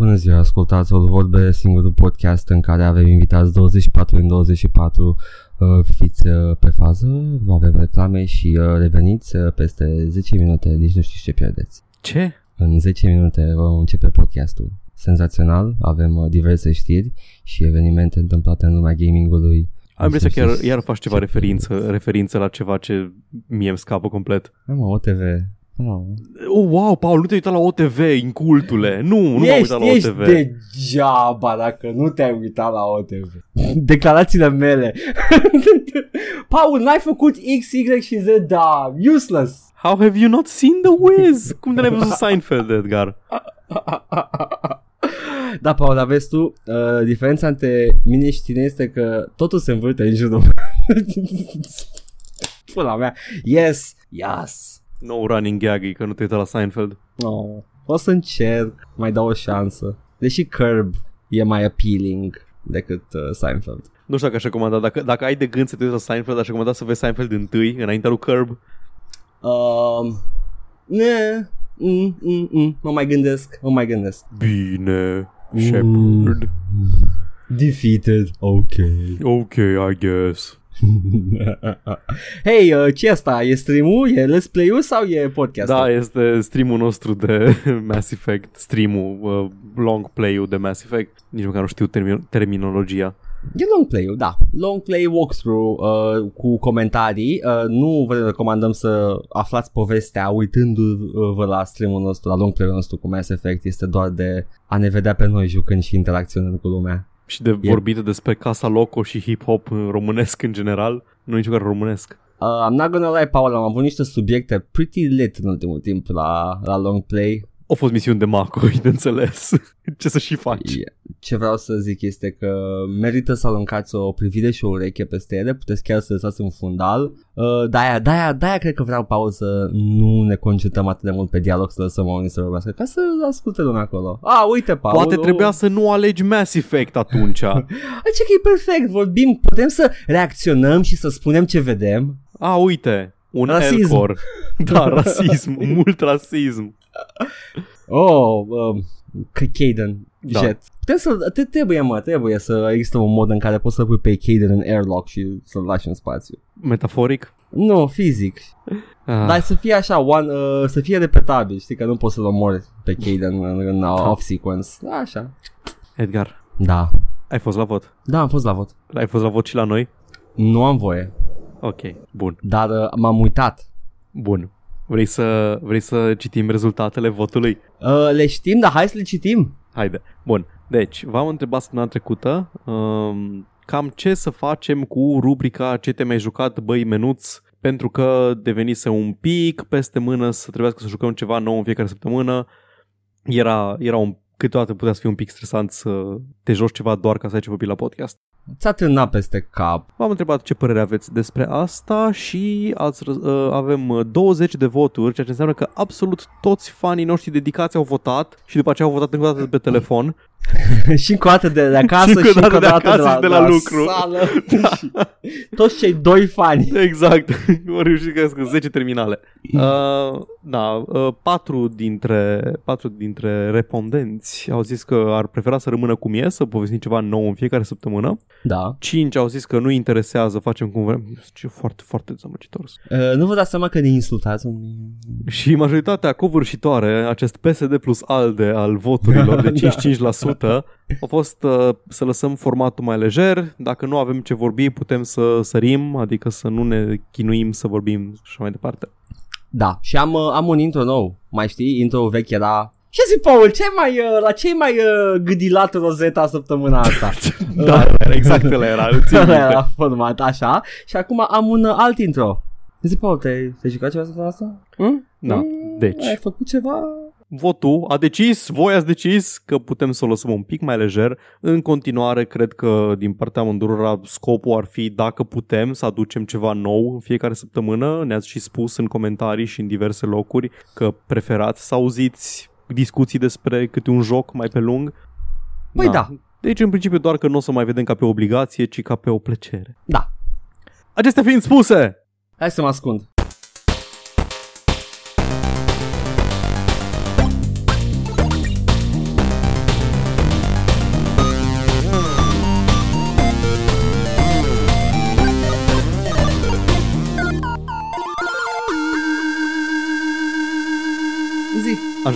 Bună ziua, ascultați o vorbe singurul podcast în care avem invitați 24 în 24 uh, fiți uh, pe fază, avem reclame și uh, reveniți uh, peste 10 minute, nici nu știți ce pierdeți. Ce? În 10 minute vom începe podcastul. Senzațional, avem uh, diverse știri și evenimente întâmplate în lumea gamingului. Am impresia că iar, Să- iar faci ceva ce- referință, referință la ceva ce mie îmi scapă complet. Hai mă, OTV. Oh. Oh, wow, Paul, nu te-ai uitat la OTV, incultule. Nu, nu m-am ești, uitat la ești OTV. degeaba dacă nu te-ai uitat la OTV. Declarațiile mele. Paul, n-ai făcut X, Y și Z, da, useless. How have you not seen The Wiz? Cum de n-ai văzut Seinfeld, Edgar? Da, Paul, dar vezi tu, uh, diferența între mine și tine este că totul se învârte în jurul Pula mea. Yes, yes. No running gag că nu te-ai uitat la Seinfeld. No. O să încerc, mai dau o șansă. Deși Curb e mai appealing decât uh, Seinfeld. Nu știu dacă aș recomanda, dacă, dacă ai de gând să te uiți la Seinfeld, aș recomanda să vezi Seinfeld întâi, înaintea lui Curb. Um, ne, mm, mm, mm, mă mai gândesc, mă mai gândesc. Bine, Mm. Shepard. Defeated, ok. Ok, I guess. Hei, uh, ce asta? E stream-ul? E let's play-ul sau e podcast Da, este streamul nostru de Mass Effect, streamul, uh, long play-ul de Mass Effect. Nici măcar nu știu termi- terminologia. E long play da. Long play walkthrough uh, cu comentarii. Uh, nu vă recomandăm să aflați povestea uitându-vă la streamul nostru, la long play-ul nostru cu Mass Effect. Este doar de a ne vedea pe noi jucând și interacționând cu lumea. Și de E- vorbit despre Casa Loco și hip-hop românesc în general. Nu nici măcar românesc. Uh, I'm not gonna lie, Paul, am avut niște subiecte pretty lit în ultimul timp la, la long play. Au fost misiuni de macoi, de înțeles. Ce să și faci? Yeah. Ce vreau să zic este că merită să aruncați o privire și o ureche peste ele, puteți chiar să lăsați un fundal. Uh, de-aia, de-aia, de-aia cred că vreau, Paul, să nu ne concentrăm atât de mult pe dialog, să lăsăm oamenii să vorbească, ca să asculte lumea acolo. Ah, uite, Paul. Poate oh. trebuia să nu alegi Mass Effect atunci. Aici că e perfect, vorbim, putem să reacționăm și să spunem ce vedem. A, uite, un Rasism. Elcor. Da, rasism, mult rasism. Oh, um, că Caden, Da. jet. Putem să, te, trebuie, mă, trebuie să există un mod în care poți să pui pe Caden în airlock și să-l lași în spațiu. Metaforic? Nu, fizic. Ah. Dar să fie așa, one, uh, să fie repetabil, știi că nu poți să-l omori pe Caden în, în off-sequence. Da, așa. Edgar, Da. ai fost la vot. Da, am fost la vot. Ai fost la vot și la noi? Nu am voie, Ok, bun, dar uh, m-am uitat. bun. Vrei să, vrei să citim rezultatele votului? Uh, le știm, dar hai să le citim. Haide. Bun. Deci, v-am întrebat săptămâna trecută um, cam ce să facem cu rubrica ce te-ai mai jucat, băi, menuț, pentru că devenise un pic peste mână să trebuiască să jucăm ceva nou în fiecare săptămână. Era, era un, câteodată putea să fie un pic stresant să te joci ceva doar ca să ai ce vorbi la podcast. Ți-a târnat peste cap. V-am întrebat ce părere aveți despre asta și ați, răz- uh, avem uh, 20 de voturi, ceea ce înseamnă că absolut toți fanii noștri dedicați au votat și după aceea au votat încă o dată pe telefon. și încă o dată de, de acasă Și încă și o încă o dată de dată de acasă la, și de la lucru. sală. Și Toți cei doi fani. Exact, au reușit să găsesc 10 terminale. Uh, da, uh, patru, dintre, patru dintre respondenți au zis că ar prefera să rămână cum e, să povestim ceva nou în fiecare săptămână. Da. 5 au zis că nu interesează, facem cum vrem. Ce foarte, foarte dezamăgitor. Uh, nu vă dați seama că ne insultați? Și majoritatea covârșitoare, acest PSD plus ALDE al voturilor de 55%, a fost uh, să lăsăm formatul mai lejer. Dacă nu avem ce vorbi, putem să sărim, adică să nu ne chinuim să vorbim și așa mai departe. Da. Și am, uh, am un intro nou. Mai știi? Intro vechi era... Ce zic, Paul? Ce mai, uh, la ce mai uh, gâdilat rozeta săptămâna asta? Da, exact ăla era, îl țin minte. era format așa. Și acum am un uh, alt intro. Zic, Paul, te-ai, te-ai jucat ceva săptămâna asta? Hm? Da, Hm? deci. Ai făcut ceva? Votul a decis, voi ați decis că putem să o lăsăm un pic mai lejer. În continuare, cred că din partea amândurora scopul ar fi dacă putem să aducem ceva nou în fiecare săptămână. Ne-ați și spus în comentarii și în diverse locuri că preferați să auziți discuții despre câte un joc mai pe lung. Păi da. Deci, în principiu, doar că nu o să mai vedem ca pe o obligație, ci ca pe o plăcere. Da. Acestea fiind spuse, Hai să mă ascund.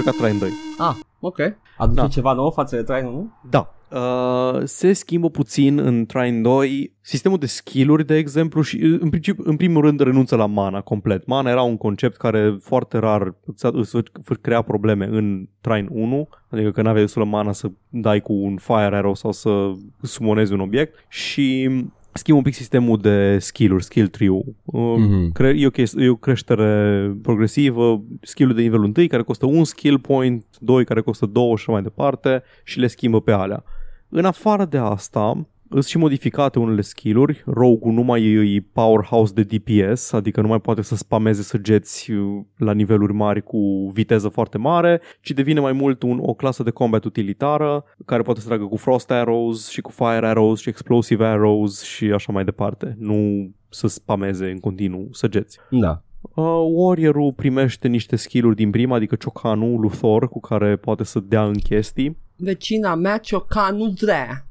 Jucat Trine 2. Ah, ok. Aduce Da. ceva nou față de Trine 1? Da. Uh, se schimbă puțin în Trine 2 sistemul de skill-uri, de exemplu, și uh, în, principiu, în primul rând renunță la mana complet. Mana era un concept care foarte rar îți, îți crea probleme în Trine 1, adică că n-aveai destulă mana să dai cu un fire arrow sau să sumonezi un obiect și schimbă un pic sistemul de skill-uri, skill tree-ul. Uh, Mhm. cre- e, o chesti- e o creștere progresivă, skill-ul de nivelul 1 care costă un skill point, 2 care costă 2 și așa mai departe și le schimbă pe alea. În afară de asta, sunt și modificate unele skill-uri. Rogue nu mai e powerhouse de DPS, adică nu mai poate să spameze săgeți uh, la niveluri mari cu viteză foarte mare, ci devine mai mult un, o clasă de combat utilitară care poate să tragă cu frost arrows și cu fire arrows și explosive arrows și așa mai departe. Nu să spameze în continuu săgeți. Da. Uh, Warrior-ul primește niște skill-uri din prima, adică ciocanul lui Thor, cu care poate să dea în chestii. Vecina mea cioca nu vrea.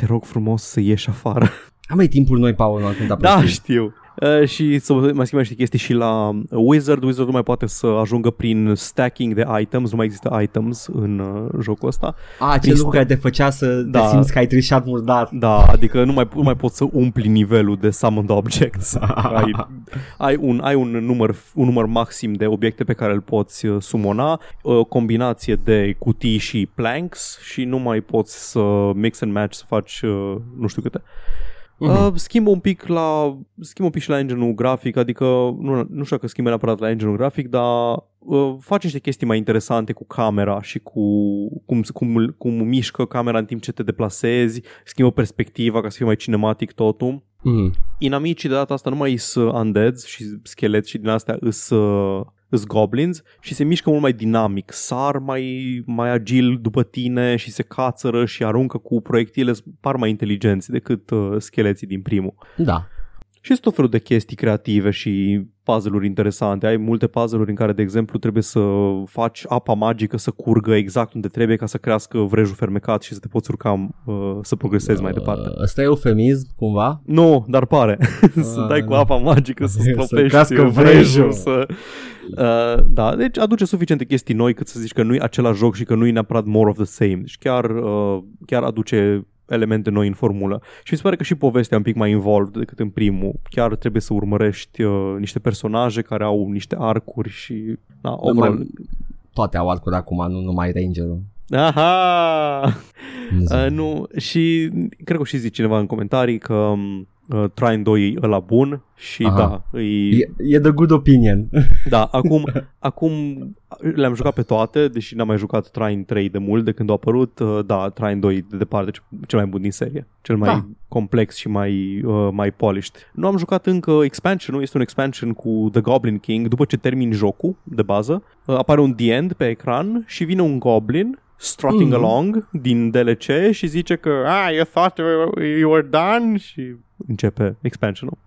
Te rog frumos să ieși afară. Am mai timpul noi, Paul, când cântat Da, știu. Uh, și să mai schimbăm niște chestii și la Wizard. Wizard nu mai poate să ajungă prin stacking de items, nu mai există items în uh, jocul ăsta. A, acel Prin lucru care te făcea să Da. te simți că ai trișat murdar. Da, adică nu mai, nu mai poți să umpli nivelul de summoned objects. ai, ai, un, ai un, număr, un număr maxim de obiecte pe care îl poți uh, sumona, o combinație de cutii și planks și nu mai poți să mix and match, să faci uh, nu știu câte. Mhm. Uh, schimbă un pic la schimbă un pic și la engine-ul grafic, adică nu, nu știu dacă schimbă neapărat la engine-ul grafic, dar uh, face niște chestii mai interesante cu camera și cu cum, cum, cum mișcă camera în timp ce te deplasezi, schimbă perspectiva ca să fie mai cinematic totul. Mhm. Inamicii de data asta nu mai sunt undeads și scheleți și din astea îs, uh, îs goblins și se mișcă mult mai dinamic, sar mai, mai agil după tine și se cațără și aruncă cu proiectile, par mai inteligenți decât uh, scheleții din primul. Da. Și sunt tot felul de chestii creative și puzzle-uri interesante. Ai multe puzzle-uri în care, de exemplu, trebuie să faci apa magică să curgă exact unde trebuie ca să crească vrejul fermecat și să te poți urca uh, să progresezi mai departe. Uh, Ăsta e eufemism, cumva? Nu, dar pare. să Ah, dai cu da. apa magică să Să stropești crească vrejul. vrejul. Să... Uh, da, deci aduce suficiente chestii noi cât să zici că nu e același joc și că nu e neapărat more of the same. Deci chiar, uh, chiar aduce elemente noi în formulă. Și mi se pare că și povestea e un pic mai involved decât în primul. Chiar trebuie să urmărești uh, niște personaje care au niște arcuri și... Na, overall... Mai- Toate au arcuri acum, nu numai Ranger-ul. Aha! Uh, nu, și cred că și zice cineva în comentarii că um, uh, Trine 2 e ăla bun și Aha. da, e, E, e the good opinion. da, acum, acum le-am jucat pe toate, deși n-am mai jucat Trine 3 de mult de când a apărut, uh, da, Trine 2 e de departe ce- cel mai bun din serie, cel mai Da. complex și mai, uh, mai polished. Nu am jucat încă expansion este un expansion cu The Goblin King, după ce termin jocul de bază, uh, apare un The End pe ecran și vine un goblin strutting Mhm. along din DLC și zice că ah, you thought you were done și începe expansionul.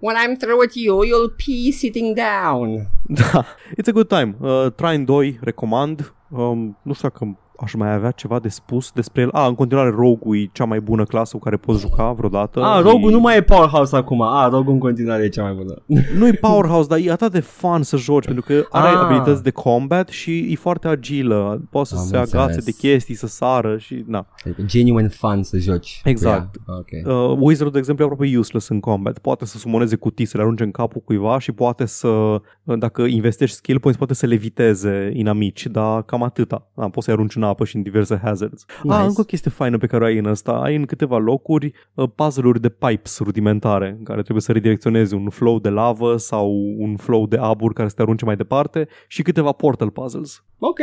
When I'm through with you, you'll pee sitting down. Da, it's a good time. Uh, Trine 2, recomand. Um, nu știu dacă aș mai avea ceva de spus despre el. A, în continuare Rogue e cea mai bună clasă cu care poți juca vreodată. Ah, E- Rogue nu mai e powerhouse acum. Ah, Rogue în continuare e cea mai bună. Nu e powerhouse, dar e atât de fun să joci pentru că are Ah. abilități de combat și e foarte agilă. Poate să Am se agațe înțeles. de chestii, să sară și na. Adică genuine fun să joci. cu Exact. ea. Ok. Uh, Wizard, de exemplu, e aproape useless în combat. Poate să sumoneze cutii, să le arunce în capul cuiva și poate să, uh, dacă investești skill points, poate să le viteze inamici, dar cam atâta. Da, poți să-i arunci în apă și în diverse hazards. Nice. Ah, încă o chestie faină pe care o ai în ăsta. Ai în câteva locuri uh, puzzle-uri de pipes rudimentare, în care trebuie să redirecționezi un flow de lavă sau un flow de abur care să te arunce mai departe și câteva portal puzzles. Ok.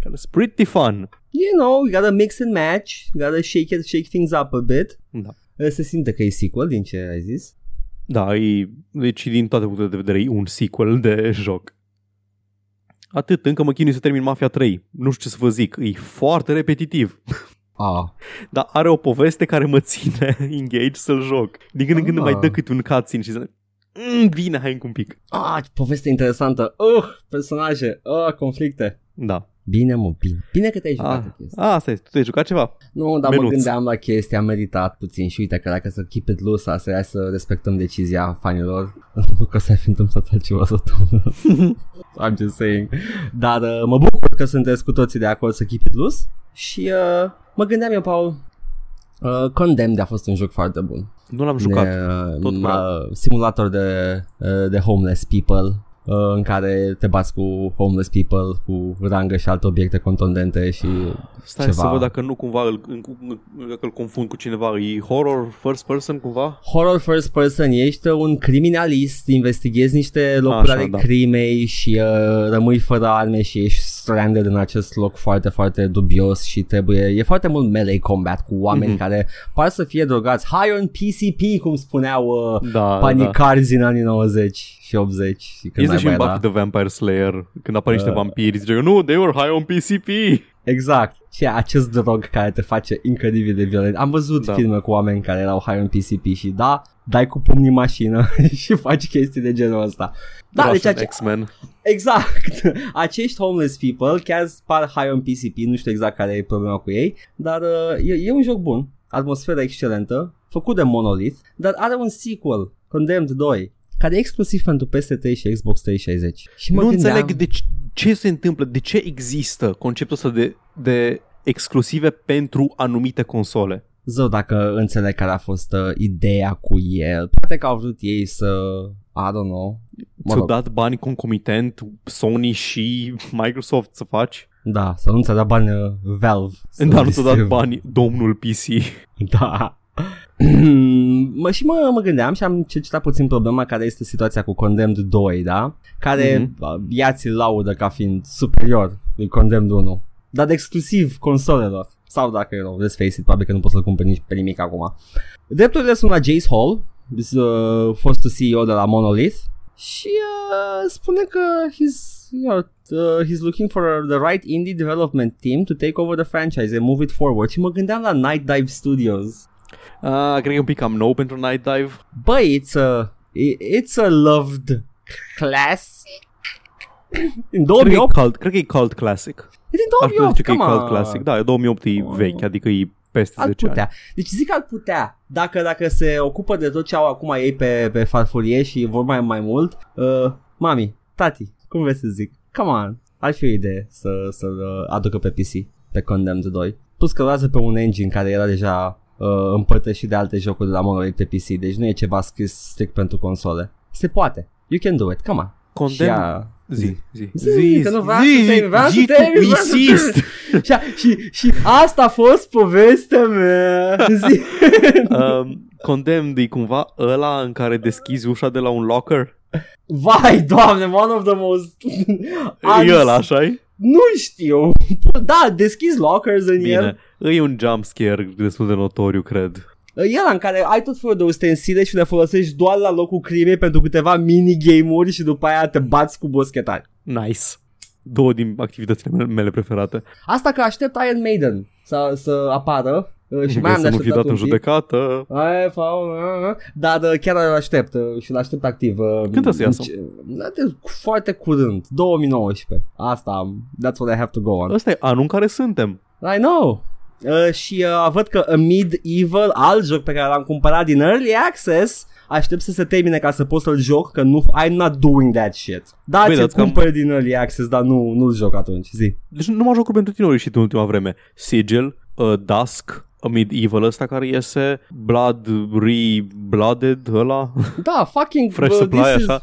Care sunt pretty fun. You know, you gotta mix and match. You gotta shake it, shake things up a bit. Da. Se simte că e sequel din ce ai zis. Da, e, deci din toate punctele de vedere e un sequel de joc. Atât, încă mă chinui să termin Mafia 3. Nu știu ce să vă zic, e foarte repetitiv. Ah. Dar are o poveste care mă ține engage să-l joc. Din când în când Ah. mai dă câte un cutscene și zic, mm, bine, hai încă un pic. Ah, poveste interesantă. Uh, personaje. Uh, conflicte. Da. Bine, mă, bine. Bine că te-ai jucat Ah, ah. chestia. ah, asta este, tu te-ai jucat ceva? Nu, dar Menuț. mă gândeam la chestia, am meritat puțin și uite că dacă să keep it loose, asta e să respectăm decizia fanilor. Nu că s-ar fi întâmplat altceva săptămână. I'm just saying. Dar uh, mă bucur că sunteți cu toții de acord să keep it loose și uh, mă gândeam eu, Paul, uh, Condemned a fost un joc foarte bun. Nu l-am jucat. De, uh, Tot vreau. uh, simulator de, uh, de homeless people uh, în care te bați cu homeless people, cu rangă și alte obiecte contundente și Stai ceva. să văd dacă nu cumva îl, dacă îl confund cu cineva. E horror first person cumva? horror first person, ești un criminalist, investighezi niște locuri Așa, ale da. crimei și uh, rămâi fără arme și ești stranded în acest loc foarte, foarte dubios și trebuie, e foarte mult melee combat cu oameni Mhm. care par să fie drogați high on PCP, cum spuneau uh, Da, da. panicarzi în anii 90 și 80 și când Este mai și în era. Buffy the Vampire Slayer când apar niște Uh. vampiri zice că nu, they were high on PCP. Exact. Și acest drog care te face incredibil de violent. Am văzut Da. filme cu oameni care erau high on PCP și da, dai cu pumnii în mașină și faci chestii de genul ăsta. Da, deci Russian ace- X-Men. exact. Acești homeless people chiar par high on PCP, nu știu exact care e problema cu ei, dar uh, e, e un joc bun, atmosfera excelentă, făcut de Monolith, dar are un sequel, Condemned 2, care e exclusiv pentru PS3 și Xbox 360. Și mă Nu gândeam, înțeleg de ce, ce se întâmplă, de ce există conceptul ăsta de, de exclusive pentru anumite console. Zău dacă înțeleg care a fost uh, ideea cu el. Poate că au vrut ei să... I don't know. Mă Ți-au rog, dat bani concomitent Sony și Microsoft să faci? da, să nu ți-a dat bani uh, Valve. să Dar nu ți-au dat distribu- bani domnul PC. Da. mă, și mă, mă gândeam și am cercetat puțin problema care este situația cu Condemned 2, da? Care Mhm. mm-hmm. ea ți laudă ca fiind superior lui Condemned 1. Dar de exclusiv consolelor. Sau dacă, you know, let's face it, probabil că nu poți să-l cumperi nici pe nimic acum. Drepturile sunt la Jace Hall, uh, fostul CEO de la Monolith. Și uh, spune că he's, you know, uh, he's looking for the right indie development team to take over the franchise and move it forward. Și mă gândeam la Night Dive Studios. Uh, cred că e un pic cam nou pentru Night Dive. Băi, it's a, it's a loved classic. În Cred că, e 2008? cult, cred că e cult classic. E din Aș putea 2008, zice că e come cult on. classic. Da, e 2008 e vechi, adică e peste Ar 10 ani. putea. Deci zic ar putea. Dacă, dacă se ocupă de tot ce au acum ei pe, pe farfurie și vor mai mai mult, uh, mami, tati, cum vrei să zic? Come on. Ar fi o idee să, să aducă pe PC, pe Condemned 2. Plus că luează pe un engine care era deja uh, împărtășit de alte jocuri de la Monolith pe PC, deci nu e ceva scris strict pentru console. Se poate. You can do it, come on. Condemn... Și ea- Zi, zi, Zi, că nu vreau să te- vreau să zi, te- tu vreau să te- insist. și, și, și asta a fost povestea mea. Zi. um, Condemned e cumva ăla în care deschizi ușa de la un locker? Vai, doamne, one of the most... E ăla, așa -i? Nu știu. Da, deschizi lockers în el. Bine, e un jump scare destul de notoriu, cred. E ăla în care ai tot felul de ustensile și le folosești doar la locul crimei pentru câteva minigame-uri și după aia te bați cu boschetari. Nice. Două din activitățile mele- mele preferate. Asta că aștept Iron Maiden să, să apară. Uh, Și mai Ca am să de nu fi așteptat dat în un pic. judecată. Ai, fa, uh, uh, Dar uh, chiar îl aștept uh, și îl aștept activ. uh, Când o să iasă? uh, Foarte curând, 2019. Asta, am- that's what I have to go on. Ăsta e anul în care suntem. I know. Uh, și uh, văd că A Medieval, alt joc pe care l-am cumpărat din Early Access, aștept să se termine ca să pot să-l joc, că nu, I'm not doing that shit. Da, Băi, ți-l dar-ți cam- cumpăr din Early Access, dar nu, nu-l joc atunci, zi. Deci numai jocuri pentru tine au ieșit în ultima vreme. Sigil, uh, Dusk, A Medieval ăsta care iese, Blood Re-Blooded ăla, Da, fucking... Fresh uh, Supply, this is- așa.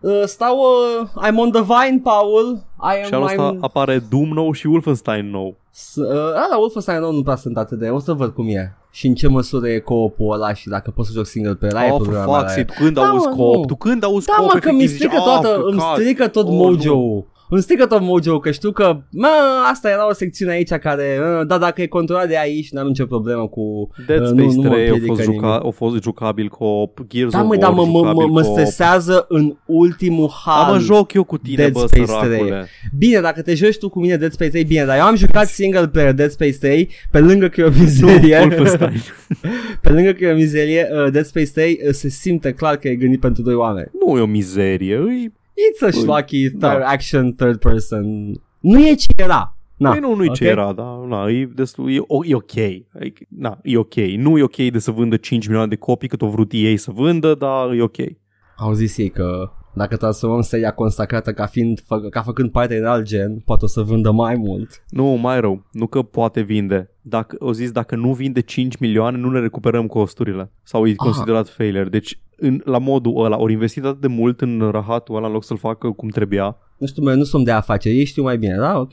Uh, stau, uh, I'm on the vine, Paul. I Și am, anul ăsta I'm... apare Doom nou și Wolfenstein nou. S- uh, ala, Wolfenstein nou nu prea sunt atât de... O să văd cum e. Și în ce măsură e co-op-ul ăla și dacă pot să joc single player. Aia e Oh, for problema fuck's mea. sake, tu când Da, auzi mă, cop, nu. tu când auzi Da, cop, mă, că mi efectiv strică zici, toată, "Ah, îmi căcat." strică tot Oh, mojo nu. Îmi strică tot mojo că știu că mă, asta era o secțiune aici care, uh, da, dacă e controlat de aici, n-am nicio problemă cu Dead uh, Space nu, nu mă 3 a împiedică fost, juca, nimic. a fost jucabil co-op, Gears Da, of mă, War da, mă, mă, mă, jucabil mă co-op. stresează în ultimul hal. Da, mă, joc eu cu tine, Dead bă, Space săracule. Bine, dacă te joci tu cu mine Dead Space 3, bine, dar eu am jucat single player Dead Space 3, pe lângă că e o mizerie, Wolfenstein. pe lângă că e o mizerie, uh, Dead Space 3 uh, se simte clar că e gândit pentru doi oameni. nu e o mizerie, îi... It's a Băi, schlocky da. third action third person Nu e ce era. Na, Păi nu, nu-i ok? ce era, dar na, e, destul, e, o, e ok. Adică, na, e ok. Nu e ok de să vândă 5 milioane de copii cât o vrut ei să vândă, dar e ok. Au zis ei că dacă transformăm seria consacrată ca, fiind, fă, ca făcând parte din alt gen, poate o să vândă mai mult. Nu, mai rău. Nu că poate vinde. Dacă, o zis, dacă nu vinde 5 milioane, nu ne recuperăm costurile. Sau e Aha. considerat failure. Deci, în, la modul ăla, ori investit atât de mult în rahatul ăla în loc să-l facă cum trebuia. Nu știu, mă, nu sunt de afaceri, ei știu mai bine, da, ok?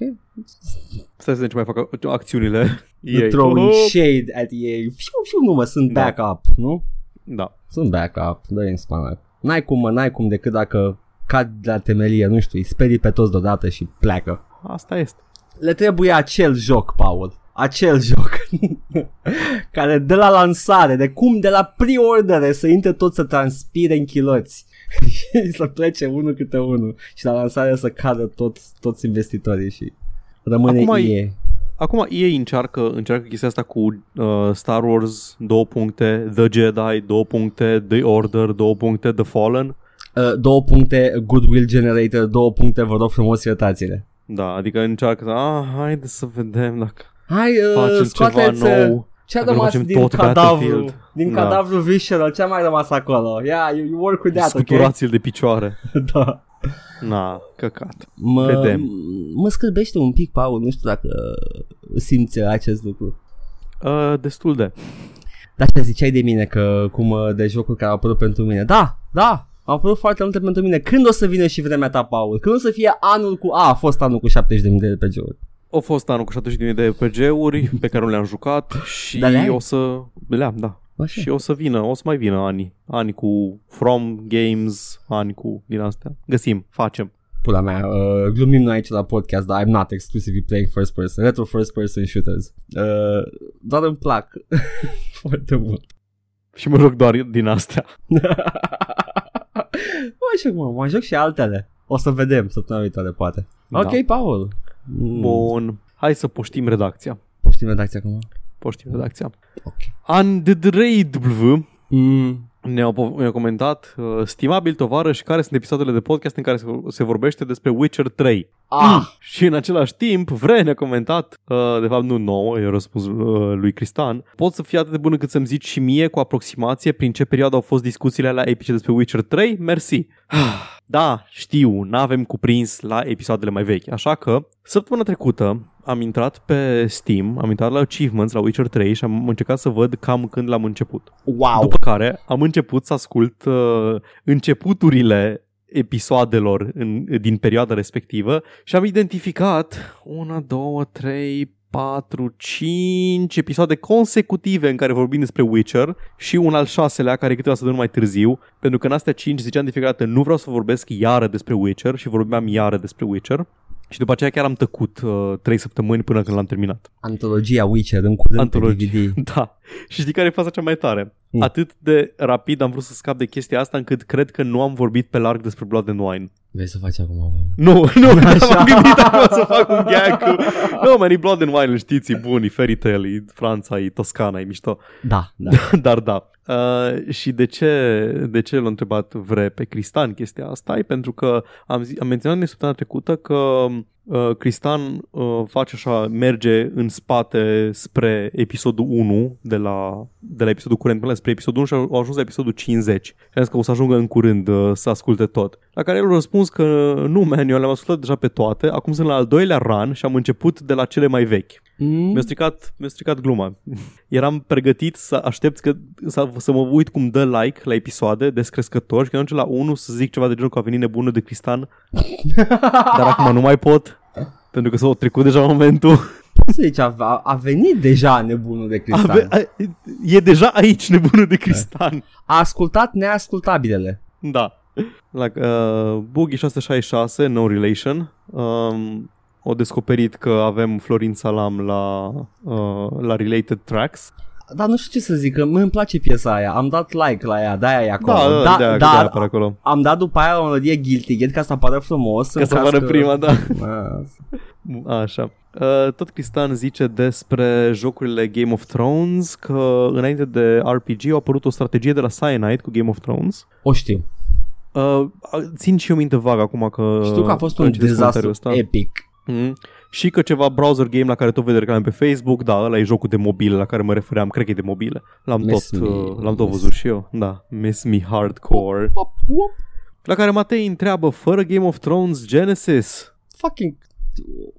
Stai să vedem ce mai fac acțiunile. Ei. ei. Throwing Oh, shade at ei. Fiu, fiu, nu mă, sunt Da. backup, nu? Da. Sunt backup, dă în spanac. N-ai cum, mă, n-ai cum decât dacă cad de la temelie, nu știu, îi sperii pe toți deodată și pleacă. Asta este. Le trebuie acel joc, Paul. Acel joc care de la lansare, de cum de la pre-ordere să intre tot să transpire în chiloți și să plece unul câte unul și la lansare să cadă toți, toți investitorii și rămâne Acum Acum e- EA. Acum ei încearcă, încearcă chestia asta cu uh, Star Wars, două puncte, The Jedi, două puncte, The Order, două puncte, The Fallen. Uh, două puncte Goodwill Generator, două puncte, vă rog frumos iertați-le. Da, adică încearcă să, ah, haide să vedem dacă Hai, uh, facem scoateți ceva uh, nou. Ce a Dacă nu rămas facem din tot cadavru, Battlefield. din Da. cadavru visceral, ce a mai rămas acolo? Yeah, you, you work with that, ok? Scuturați-l de picioare. da. Na, căcat. Mă, Vedem. mă scârbește un pic, Paul, nu știu dacă simți acest lucru. Uh, destul de. Dar ce ziceai de mine, că cum uh, de jocuri care au apărut pentru mine. Da, da, au apărut foarte multe pentru mine. Când o să vină și vremea ta, Paul? Când o să fie anul cu... A, a fost anul cu 70.000 de RPG-uri. A fost anul cu 70.000 de RPG-uri pe care nu le-am jucat și Dar le-ai? o să... Le-am, da. Așa. Și o să vină, o să mai vină ani. Ani cu From Games, ani cu din astea. Găsim, facem. Pula mea, uh, glumim noi aici la podcast, dar I'm not exclusively playing first person, retro first person shooters. Uh, doar îmi plac foarte mult. Și mă joc doar din astea. mă joc, mă, mă joc și altele. O să vedem săptămâna viitoare, poate. Da. Ok, Paul. Mm, Bun. Hai să poștim redacția. Poftim redacția acum? Poștim redacția. Ok. Andrei.w Mm, ne-a, po- ne-a comentat uh, Stimabil tovarăș, care sunt episoadele de podcast în care se, se vorbește despre Witcher 3? ah, Și în același timp, Vre ne-a comentat, uh, de fapt nu nouă, i-a răspuns uh, lui Cristan, pot să fie atât de bună cât să-mi zici și mie cu aproximație prin ce perioadă au fost discuțiile alea epice despre Witcher 3? Mersi. Da, știu, n-avem cuprins la episoadele mai vechi, așa că săptămâna trecută am intrat pe Steam, am intrat la achievements la Witcher 3 și am încercat să văd cam când l-am început. wow. După care am început să ascult uh, începuturile episoadelor în, din perioada respectivă și am identificat una, două, trei, patru, cinci episoade consecutive în care vorbim despre Witcher și un al șaselea care e câteva săptămâni mai târziu, pentru că în astea cinci ziceam de fiecare dată nu vreau să vorbesc iară despre Witcher și vorbeam iară despre Witcher și după aceea chiar am tăcut uh, trei săptămâni până când l-am terminat. Antologia Witcher în curând Antologie. pe DVD. Da. Și știi care e faza cea mai tare? Mm. Atât de rapid am vrut să scap de chestia asta încât cred că nu am vorbit pe larg despre Blood and Wine. Vrei să faci acum? Paul? Nu, nu, Așa. m-am gândit acum să fac un gag cu... Nu, man, e Blood and Wine, îl știți, e bun, e fairy tale, e Franța, e Toscana, e mișto. Da, da. Dar da. Uh, și de ce, de ce l-a întrebat Vre pe Cristan chestia asta? E pentru că am, zi, am menționat de săptămâna trecută că uh, Cristan uh, face așa, merge în spate spre episodul 1 de la, de la episodul curent până spre episodul 1 și au ajuns la episodul 50. Și am zis că o să ajungă în curând uh, să asculte tot. La care el a răspuns că nu, man, eu le-am ascultat deja pe toate, acum sunt la al doilea run și am început de la cele mai vechi. Mm? Mi-a stricat, mi-a stricat gluma. Eram pregătit să aștept că, să, să mă uit cum dă like la episoade descrescător și când ajunge la 1 să zic ceva de genul că a venit nebunul de Cristan. Dar acum nu mai pot. Pentru că s-a trecut deja momentul. Poți să zici, a, a, a venit deja nebunul de A, cristal. a, e deja aici nebunul de Cristan. A ascultat neascultabilele. Da. La uh, Boogie 666, No Relation, um, au descoperit că avem Florin Salam la, uh, la Related Tracks. Dar nu știu ce să zic, că mă îmi place piesa aia. Am dat like la ea, de-aia e acolo. Da, da, da, de-aia, de-aia apare acolo. am dat după aia o melodie Guilty Gear ca să apară frumos. Ca să apară prima, da. da. Așa. Uh, tot Cristan zice despre jocurile Game of Thrones că înainte de RPG a apărut o strategie de la Cyanide cu Game of Thrones. O știu. Uh, țin și eu minte vag acum că... Știu că a fost un am citit dezastru comentariul ăsta. epic. Mm. Și că ceva browser game la care tot vede reclame pe Facebook, da, ăla e jocul de mobile la care mă refeream, cred că e de mobile. L-am Miss tot, me. uh, l-am tot Miss- văzut și eu, da, Miss Me Hardcore. Wop, wop. La care Matei întreabă, fără Game of Thrones Genesis? Fucking...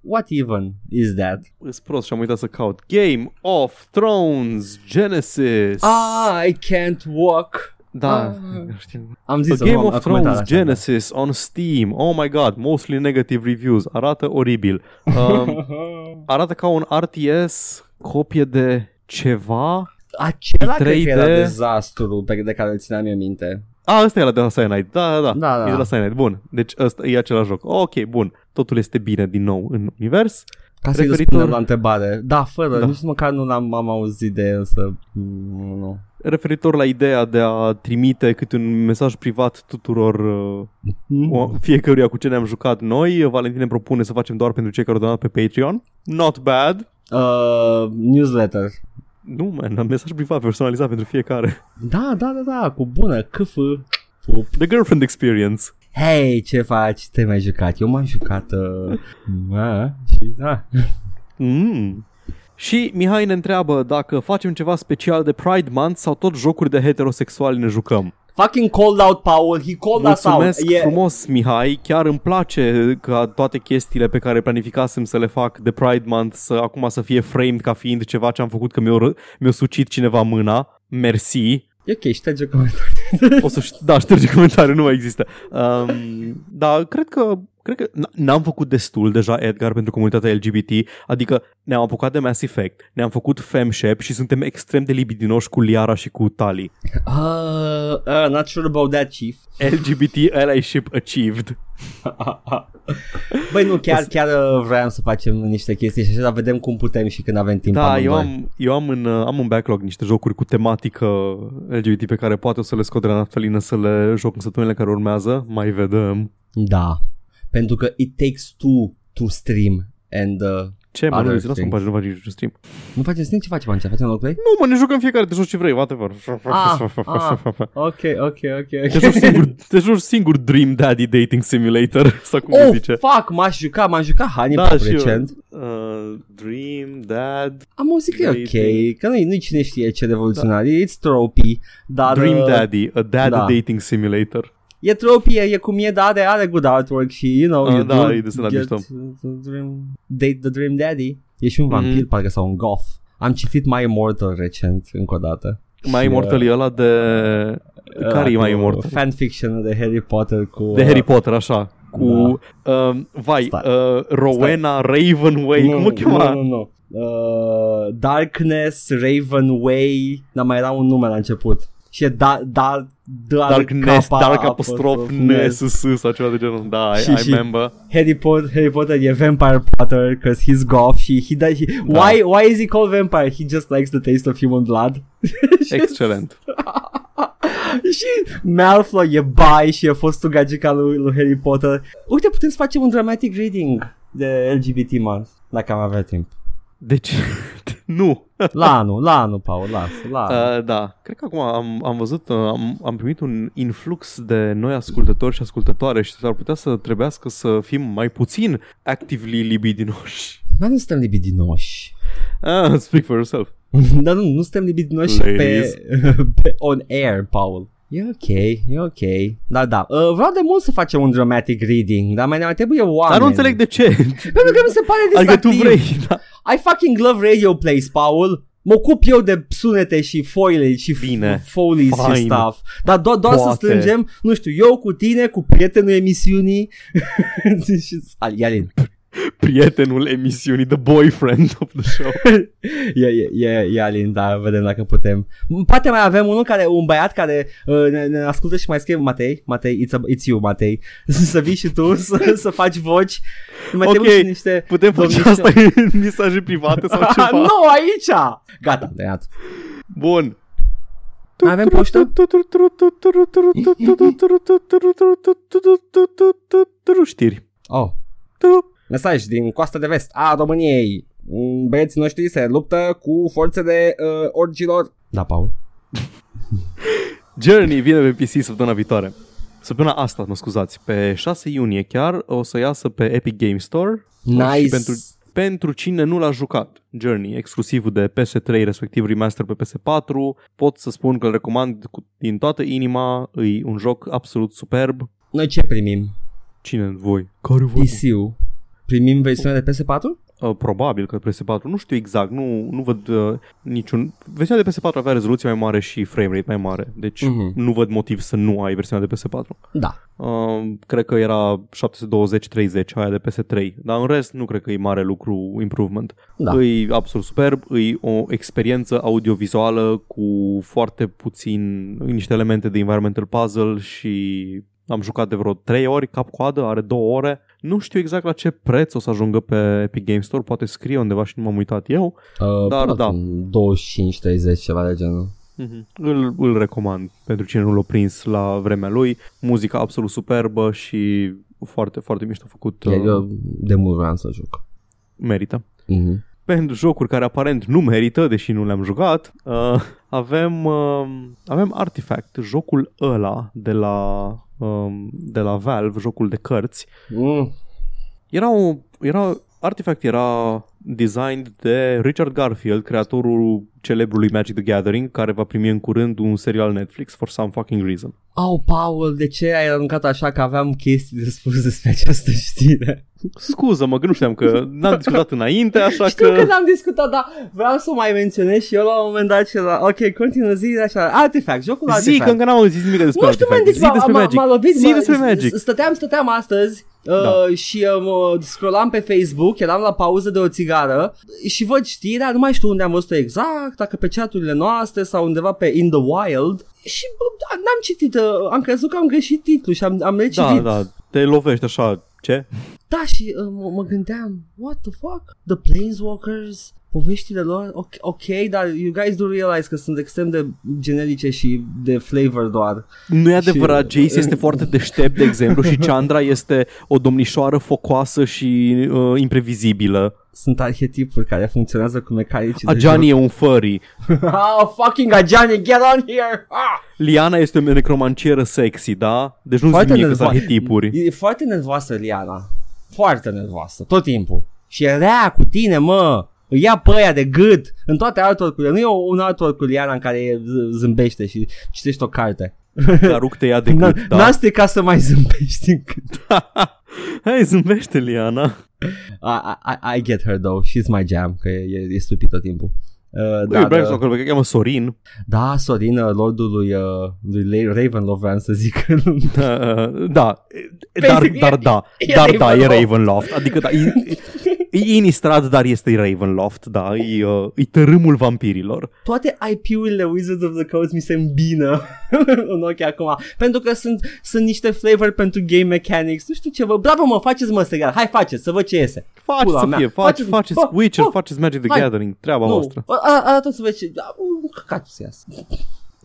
What even is that? Îs prost și am uitat să caut. Game of Thrones Genesis. Ah, I can't walk. Da, Ah. știu. Am A zis Game of Thrones Genesis on Steam. Oh my god, mostly negative reviews. Arată oribil. Um, arată ca un RTS copie de ceva. Acela cred că 3D. era dezastru pe de care îl țineam eu minte. A, ăsta e de la Cyanide. Da, da, da. Da, da. E de la Cyanide. Bun. Deci ăsta e același joc. Ok, bun. Totul este bine din nou în univers. Ca să-i Referitor- răspundem la întrebare. Da, fără, Da. nici măcar nu am, am auzit de el să... Nu, nu. Referitor la ideea de a trimite câte un mesaj privat tuturor uh, Mm. o- fiecăruia cu ce ne-am jucat noi, Valentin ne propune să facem doar pentru cei care au donat pe Patreon. Not bad. Uh, newsletter. Nu, man, am mesaj privat personalizat pentru fiecare. Da, da, da, da, cu bună, câf. Pup. The Girlfriend Experience. Hei, ce faci? Te-ai mai jucat? Eu m-am jucat uh, a, și da. Mm. Și Mihai ne întreabă dacă facem ceva special de Pride Month sau tot jocuri de heterosexuali ne jucăm. Fucking called out, Paul. He called us out. Mulțumesc E- frumos, Mihai. Chiar îmi place ca toate chestiile pe care planificasem să le fac de Pride Month să acum să fie framed ca fiind ceva ce am făcut că mi-a, ră- mi-a sucit cineva mâna. Mersi. E ok, șterge comentarii. O să șt- da, șterge comentariu, nu mai există. Um, da, cred că cred că n- n-am făcut destul deja Edgar pentru comunitatea LGBT, adică ne-am apucat de Mass Effect, ne-am făcut Femshep și suntem extrem de libidinoși cu Liara și cu Tali. Uh, uh, not sure about that, Chief. LGBT allyship achieved. Băi, nu, chiar, chiar uh, vreau să facem niște chestii și așa, dar vedem cum putem și când avem timp Da, eu amândoi. am, eu am în, uh, am în backlog niște jocuri cu tematică LGBT pe care poate o să le scot de la naftalină să le joc în săptămânile care urmează. Mai vedem. Da, pentru că it takes two to stream and uh, Ce mă, Other nu, lasă mă things. faci, nu faci niciun stream. nu facem stream? Ce facem aici? Facem roleplay? Nu, mă, ne jucăm fiecare, te joci ce vrei, whatever. Ah, ah. Ok, ok, ok, Te ok. joci singur, te joci singur Dream Daddy Dating Simulator, sau cum Oh, se zice. fuck, m-aș juca, m-am jucat Honeypop Da, și eu. recent. Uh, Dream Dad, Am auzit că e ok, Dating. că nu-i, nu cine știe ce revoluționar, e it's trophy, dar... Dream uh, Daddy, a dad da. dating simulator. E trophy, e, e cum e, dar are, are good artwork și, you know, Ah, you da, do e desenat get mișto. the dream, date the dream daddy. E și un vampir, Mhm. parcă sau un goth. Am citit My Immortal recent, încă o dată. Mai Și, immortal e ăla de... Care e mai immortal? Fanfiction de Harry Potter cu... De Harry Potter, așa. Cu, Da. um, vai, Stai. uh, Rowena Ravenway, cum o chema? Nu, nu, nu. Uh, Darkness, Ravenway, dar mai era un nume la început. Și e da, da, da, Darkness, K- Dark apostrof Ness. NSS sau ceva de genul. Da, I, Și- I și- remember. Harry Potter, Harry Potter e Vampire Potter because he's goth și he, does, he Da. why, why is he called vampire? He just likes the taste of human blood. Și- Excelent. și Malfoy e bai și e fostul gagica lui, lui Harry Potter. Uite, putem să facem un dramatic reading de LGBT month, dacă am avea timp. Deci, nu. La anul, la anul, Paul, lasă, la anul. Uh, da, cred că acum am, am văzut, uh, am, am primit un influx de noi ascultători și ascultătoare și s-ar putea să trebuiască să fim mai puțin actively libidinoși. Dar nu suntem libidinoși. Ah, speak for yourself. Dar nu, nu suntem libidinoși Ladies. pe, pe on air, Paul. E ok, e ok. Da, da. Uh, vreau de mult să facem un dramatic reading, dar mai ne mai trebuie oameni. Dar nu înțeleg de ce. Pentru că mi se pare Adică tu distractiv. vrei, da. I fucking love radio plays, Paul. Mă ocup eu de sunete și foile și Bine, f- folies fine. și stuff. Dar do- doar să Poate. strângem, nu știu, eu cu tine, cu prietenul emisiunii și Alin. Prietenul emisiunii, the boyfriend of the show. E, e, e, e Alin, da, vedem dacă putem. Poate mai avem unul care, un băiat care uh, ne, ne ascultă și mai scrie Matei, Matei, it's, a, it's you, Matei, să vii și tu să, să faci voci. Mai Ok, trebuie și niște Putem face domnișoare. asta în mesaje private sau ceva? nu, aici! Gata, am tăiat. Bun. Mai avem poștă? Știri. Oh, mesaj din coasta de vest a României. Mm, Băieții noștri se luptă cu forțele uh, orgilor. Da, Paul. Journey vine pe PC săptămâna viitoare. Săptămâna asta, mă scuzați, pe 6 iunie chiar o să iasă pe Epic Game Store Nice. și pentru, pentru cine nu l-a jucat Journey, exclusiv de PS3, respectiv remaster pe PS4, pot să spun că îl recomand cu, din toată inima, e un joc absolut superb. Noi ce primim? Cine voi? Care voi? PC-ul. Primim versiunea de PS4? Uh, probabil că PS4, nu știu exact, nu, nu văd uh, niciun... Versiunea de PS4 avea rezoluție mai mare și frame rate mai mare, deci Mhm. nu văd motiv să nu ai versiunea de PS4. Da. Uh, cred că era 720-30 aia de PS3, dar în rest nu cred că e mare lucru improvement. Da. E absolut superb, e o experiență audiovizuală cu foarte puțin, niște elemente de environmental puzzle și am jucat de vreo 3 ori cap-coadă, are 2 ore. Nu știu exact la ce preț o să ajungă pe Epic Game Store, poate scrie undeva și nu m-am uitat eu. Uh, Dar până da. acum 25-30, ceva de genul. Mm-hmm. Îl, îl recomand pentru cine nu l-a prins la vremea lui. Muzica absolut superbă și foarte, foarte mișto făcut. Iar Uh, eu de mult vreau să joc. merită. Mhm. pentru jocuri care aparent nu merită, deși nu le-am jucat, uh, avem, uh, avem Artifact, jocul ăla de la, um, de la Valve, jocul de cărți. Mm. Era, o, era Artifact era designed de Richard Garfield, creatorul celebrului Magic the Gathering, care va primi în curând un serial Netflix for some fucking reason. Au, Paul, de ce ai aruncat așa că aveam chestii de spus despre această știre? Scuză-mă că nu știam că n-am discutat înainte, așa Știu că... că n-am discutat, dar vreau să o mai menționez și eu la un moment dat și la... Ok, continuă, zi așa. Artifact, jocul Artifact. Zi că încă n-am zis nimic despre Nu știu, man, Artifact. deci Zi m-a, despre m-a, Magic. m-a lovit, Zi m-a- despre Magic. Stăteam, stăteam astăzi uh, Da. și um, uh, scrollam pe Facebook, eram la pauză de o țigară și văd știrea, nu mai știu unde am văzut exact, dacă pe chaturile noastre sau undeva pe In the Wild și bă, da, n-am citit, uh, am crezut că am greșit titlul și am, am Da, recitit. da, te lovești așa, ce? Da, și uh, mă, mă gândeam, what the fuck? The Planeswalkers, poveștile lor, ok, ok, dar you guys do realize că sunt extrem de generice și de flavor doar. Nu e adevărat, Și- Jace este foarte deștept, de exemplu, și Chandra este o domnișoară focoasă și uh, imprevizibilă. Sunt arhetipuri care funcționează cu mecanici de Ajani e un furry. joc. oh, fucking Ajani, get on here! Ah! Liana este o necromancieră sexy, da? Deci nu zic mie că sunt nervo- arhetipuri. E foarte nervoasă Liana. Foarte nervoasă, tot timpul. Și e rea cu tine, mă. Îi ia pe aia de gât în toate artwork-urile. Nu e un artwork cu Liana în care e z- zâmbește și citești o carte. Caruc te ia de N- gât, da. N-a stricat să mai zâmbești în gât. Hai, zâmbește, Liana. I, I, I get her though, she's my jam, că e, e stupid tot timpul. Uh, Da, da, Bram da, Stoker, că cheamă Sorin. da, Sorin, uh, lordul lui, uh, lui La- Ravenloft, vreau să zic. Uh, da, dar, Basic, dar e- da, e dar da, e Ravenloft. Ravenloft. Adică da, e, e Innistrad, dar este Ravenloft, da, e, uh, e tărâmul vampirilor. Toate IP-urile Wizards of the Coast mi se îmbină în ochi acum, pentru că sunt, sunt niște flavor pentru game mechanics, nu știu ce vă, bravo mă, faceți mă serial, hai faceți, să văd ce iese. Faceți Pula să mea. fie, faceți, Faceți- faceți Fă, Witcher, fă. faceți Magic the Hai. Gathering, treaba Nu, voastră. a- arată să vezi ce, da, uh, căcatul să iasă.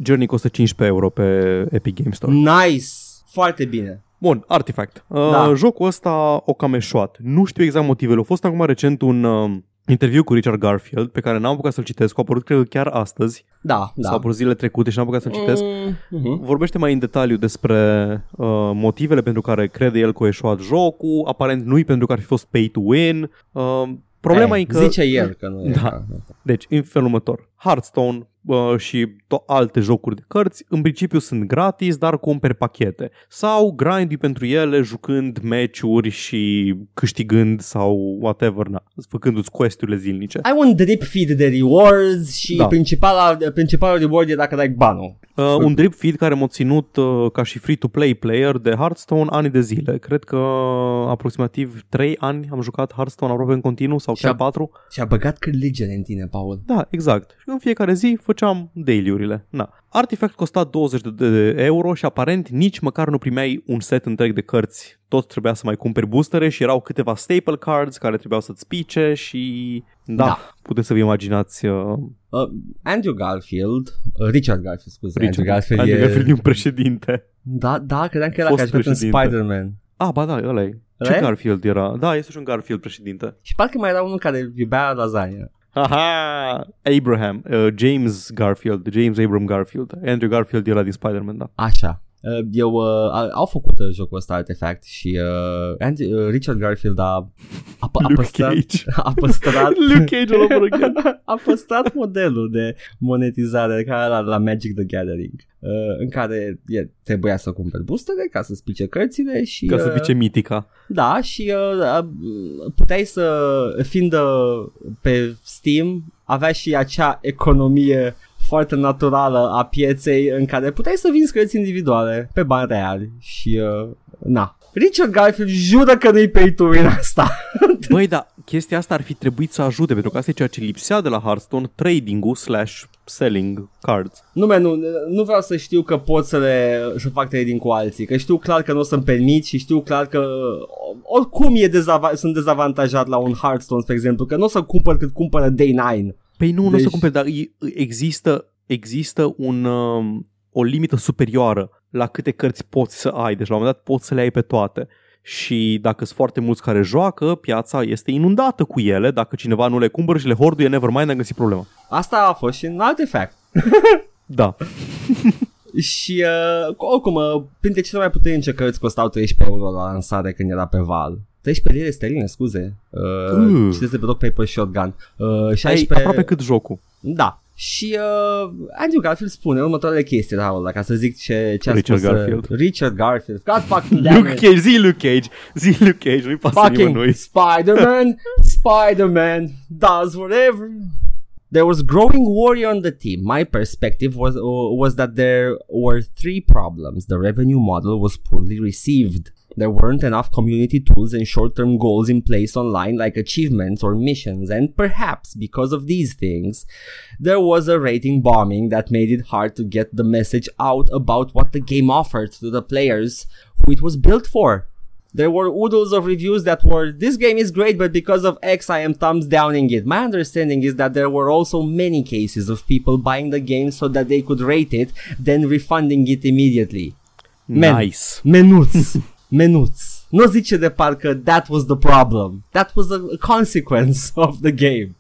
Journey costă 15 euro pe Epic Game Store. Nice, foarte bine. Bun, Artifact. Uh, Da. Jocul ăsta o cam eșuat. Nu știu exact motivele. A fost acum recent un uh, interviu cu Richard Garfield pe care n-am apucat să-l citesc. A apărut, cred că chiar astăzi. Da, Da. da. Sau apărut zile trecute și n-am apucat să-l citesc. Mm, mhm. Vorbește mai în detaliu despre uh, motivele pentru care crede el că a eșuat jocul. Aparent nu-i pentru că ar fi fost pay to win. Uh, problema Eh, e că... Zice el că nu e. Da. Deci, în felul următor, Hearthstone uh, și to- alte jocuri de cărți, în principiu sunt gratis, dar cumperi pachete. Sau grindui pentru ele jucând meciuri și câștigând sau whatever, na, făcându-ți quest-urile zilnice. Ai un drip feed de rewards și Da. da. principala, principalul reward e dacă dai banul. Uh, un drip feed care m-a ținut uh, ca și free-to-play player de Hearthstone ani de zile. Cred că aproximativ 3 ani am jucat Hearthstone aproape în continuu sau Și chiar a- 4. Și a băgat religion în tine, Paul. Da, exact. Și în fiecare zi făceam daily-urile. Na. Artifact costa 20 de, de euro și aparent nici măcar nu primeai un set întreg de cărți. Tot trebuia să mai cumperi boostere și erau câteva staple cards care trebuiau să-ți pice și... Da, da. Da. puteți să vă imaginați... Uh, Uh, Andrew Garfield, uh, Richard Garfield, scuze, Richard, Andrew Garfield, Andrew e... Garfield e un președinte. Da, da, credeam că era Fost care a jucat în președinte. Spider-Man. Ah, ba da, ăla e. Ce Ăla e? Garfield era? Da, este și un Garfield președinte. Și parcă mai era unul care iubea lasagna. Aha! Abraham, uh, James Garfield, James Abram Garfield. Andrew Garfield era din Spider-Man, da. Așa. Uh, eu, uh, au făcut uh, jocul ăsta Artifact și uh, Andy, uh, Richard Garfield a, a, a, Luke păstrat, Cage. a păstrat Luke Cage all over again. a păstrat modelul de monetizare care era la Magic the Gathering uh, în care e, trebuia să cumperi boostere ca să spice cărțile și Ca să uh, zice mitica. da, și uh, uh, puteai să, fiind uh, pe Steam, avea și acea economie foarte naturală a pieței în care puteai să vinzi cărți individuale pe bani reali și uh, na. Richard Garfield jură că nu-i pay to win asta. Băi, dar chestia asta ar fi trebuit să ajute, pentru că asta e ceea ce lipsea de la Hearthstone, trading-ul slash selling cards. nu, man, nu, nu vreau să știu că pot să, le, să fac trading cu alții, că știu clar că nu o să-mi permit și știu clar că oricum e dezava- sunt dezavantajat la un Hearthstone, spre exemplu, că nu o să cumpăr cât cumpără Day 9. Păi nu, nu o Deci- să cumperi, dar e- există, există un, um, o limită superioară la câte cărți poți să ai. Deci la un moment dat poți să le ai pe toate. Și dacă sunt foarte mulți care joacă, piața este inundată cu ele. Dacă cineva nu le cumpără și le horduie, nevermind, am găsit problema. Asta a fost și în Artifact. Da. Și uh, oricum, uh, printre cele mai puternice cărți costau 13 euro la lansare când era pe val. 13 lire sterline, scuze. Uh, Mm. Citesc de pe Rock Paper Shotgun. Uh, Ai 16... aproape cât jocul. Da. Și uh, Andrew Garfield spune următoarele chestii, Raul, ca să zic ce, ce a Richard spus uh, Garfield. Richard Garfield. God fucking damn Luke it. Cage, zi Luke Cage, zi Luke Cage, nu-i pasă Fucking nimănui. Spider-Man, Spider-Man does whatever. There was growing worry on the team. My perspective was uh, was that there were three problems. The revenue model was poorly received. There weren't enough community tools and short-term goals in place online like achievements or missions and perhaps because of these things there was a rating bombing that made it hard to get the message out about what the game offered to the players who it was built for. There were oodles of reviews that were, this game is great, but because of X, I am thumbs downing it. My understanding is that there were also many cases of people buying the game so that they could rate it, then refunding it immediately. Man. Nice. Menuț. Menuț. Nu zice de parcă that was the problem. That was a consequence of the game.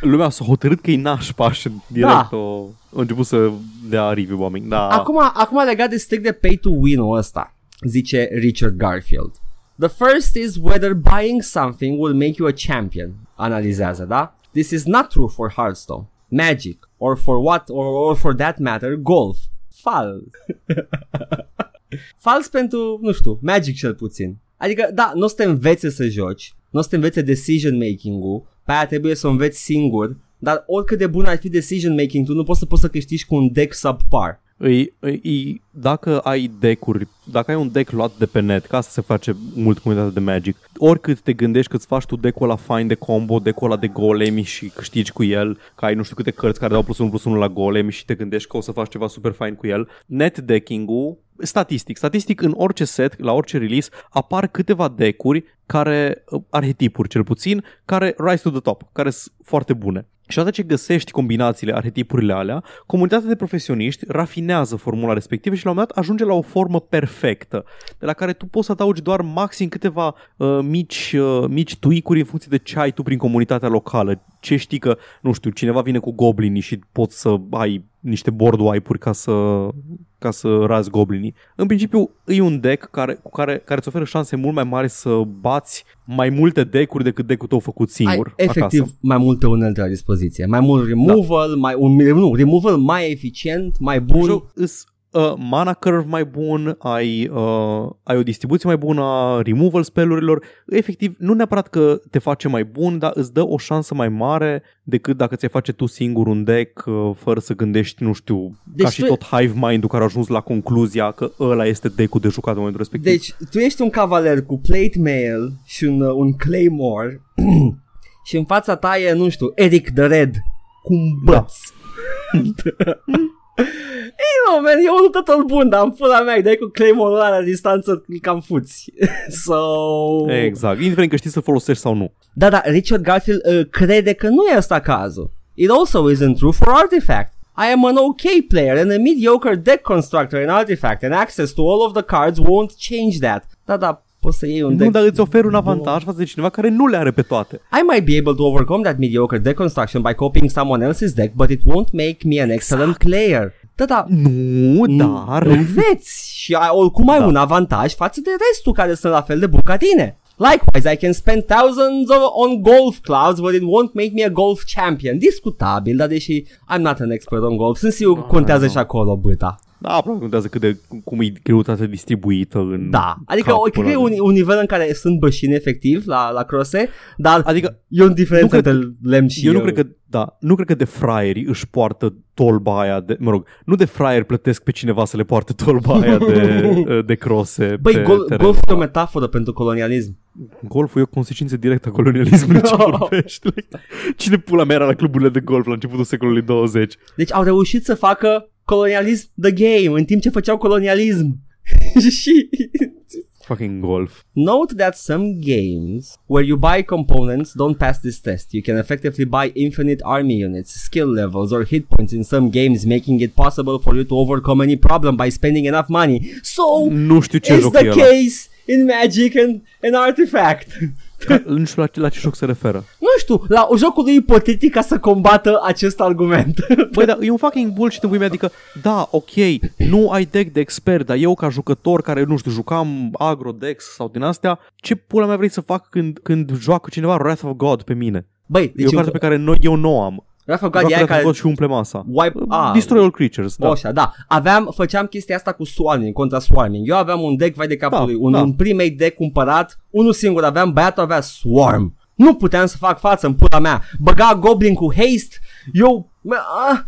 Lumea s-a hotărât că e nașpa și direct Da. o, a început să dea review bombing. Da. Acum, acum legat de strict de pay to win-ul ăsta, zice Richard Garfield. The first is whether buying something will make you a champion. Analizează, da? This is not true for Hearthstone, Magic, or for what, or, or for that matter, golf. Fals. Fals pentru, nu știu, Magic cel puțin. Adică, da, nu o să te învețe să joci, nu o să te învețe decision making-ul, pe aia trebuie să o înveți singur, dar oricât de bun ar fi decision making, tu nu poți să poți să câștigi cu un deck subpar. Îi, îi, dacă ai deck-uri, dacă ai un deck luat de pe net, ca asta se face mult comunitatea de Magic, oricât te gândești că îți faci tu deck-ul ăla fine de combo, deck-ul ăla de golemi și câștigi cu el, că ai nu știu câte cărți care dau plus 1 plus 1 la golemi și te gândești că o să faci ceva super fine cu el, net decking-ul statistic, statistic în orice set, la orice release, apar câteva deck-uri care, uh, arhetipuri cel puțin, care rise to the top, care sunt foarte bune. Și odată ce găsești combinațiile, arhetipurile alea, comunitatea de profesioniști rafinează formula respectivă și la un moment dat ajunge la o formă perfectă, de la care tu poți să adaugi doar maxim câteva uh, mici, uh, mici tweak-uri în funcție de ce ai tu prin comunitatea locală. Ce știi că, nu știu, cineva vine cu goblinii și poți să ai niște board wipe-uri ca să, ca să razi goblinii. În principiu, e un deck care, cu care, care îți oferă șanse mult mai mari să bați mai multe deck-uri decât deck-ul tău făcut singur ai efectiv acasă. mai multe unelte la dispoziție. Mai mult removal, da. mai un nu, removal mai eficient, mai bun. Joc, îs, uh, mana curve mai bun, ai, uh, ai o distribuție mai bună a removal spellurilor. Efectiv, nu neapărat că te face mai bun, dar îți dă o șansă mai mare decât dacă ți-ai face tu singur un deck uh, fără să gândești, nu știu, deci ca și tu- tot Hive Mind-ul care a ajuns la concluzia că ăla este deck-ul de jucat în momentul respectiv. Deci, tu ești un cavaler cu plate mail și un, uh, un claymore și în fața ta e, nu știu, Eric the Red cu un băț. Ei, nu, man, e un luptător bun, dar în pula mea, îi dai cu claymore ăla la distanță, îl cam fuți. so... Exact, indiferent că știi să folosești sau nu. Da, da, Richard Garfield uh, crede că nu e asta cazul. It also isn't true for Artifact. I am an okay player and a mediocre deck constructor in Artifact and access to all of the cards won't change that. Da, da, poți să iei un Nu, deck. dar îți ofer un avantaj față de cineva care nu le are pe toate. I might be able to overcome that mediocre deck construction by copying someone else's deck, but it won't make me an excellent player. Da, da, Nu, dar... înveți și ai, oricum ai Da. un avantaj față de restul care sunt la fel de buni ca tine. Likewise, I can spend thousands of, on golf clubs, but it won't make me a golf champion. Discutabil, dar deși I'm not an expert on golf, sunt sigur că Ah, contează nu. și acolo băta. Da, probabil contează cât de, cum e greutatea distribuită în Da, adică cap o, cred că e până- un, un nivel în care sunt bășini efectiv la, la crose, dar Adică e un diferență nu cred între lemn și eu nu cred că, da, nu cred că de fraieri își poartă tolba aia de, mă rog, nu de fraieri plătesc pe cineva să le poarte tolba aia de, de crose Băi, pe gol, teren. golf e o metaforă pentru colonialism. Golful e o consecință directă a colonialismului ce vorbești. Cine pula mea era la cluburile de golf la începutul secolului 20? Deci au reușit să facă colonialism the game în timp ce făceau colonialism. și Fucking golf. Note that some games where you buy components don't pass this test. You can effectively buy infinite army units, skill levels, or hit points in some games, making it possible for you to overcome any problem by spending enough money. So, Nu știu ce is the case in Magic and, and Artifact. Ca- Nu știu la, la ce joc se referă. nu știu, la jocul lui ipotetic ca să combată acest argument. Băi, dar e un fucking bullshit în pui mea, adică, da, ok, nu ai deck de expert, dar eu ca jucător care, nu știu, jucam agro decks sau din astea, ce pula mea vrei să fac când, când joacă cineva Wrath of God pe mine? Băi, Deci deci e o carte pe care noi, eu nu o am. Rafa Joacă God e aia Wrath of care God și umple masa. wipe, ah, Destroy all creatures, da. Da. Așa, da. Aveam, făceam chestia asta cu swarming, contra swarming. Eu aveam un deck, vai de capul Da, lui, un, da. un primate deck cumpărat, unul singur aveam, băiatul avea swarm. Nu puteam să fac față în pula mea. Băga goblin cu haste, eu ah,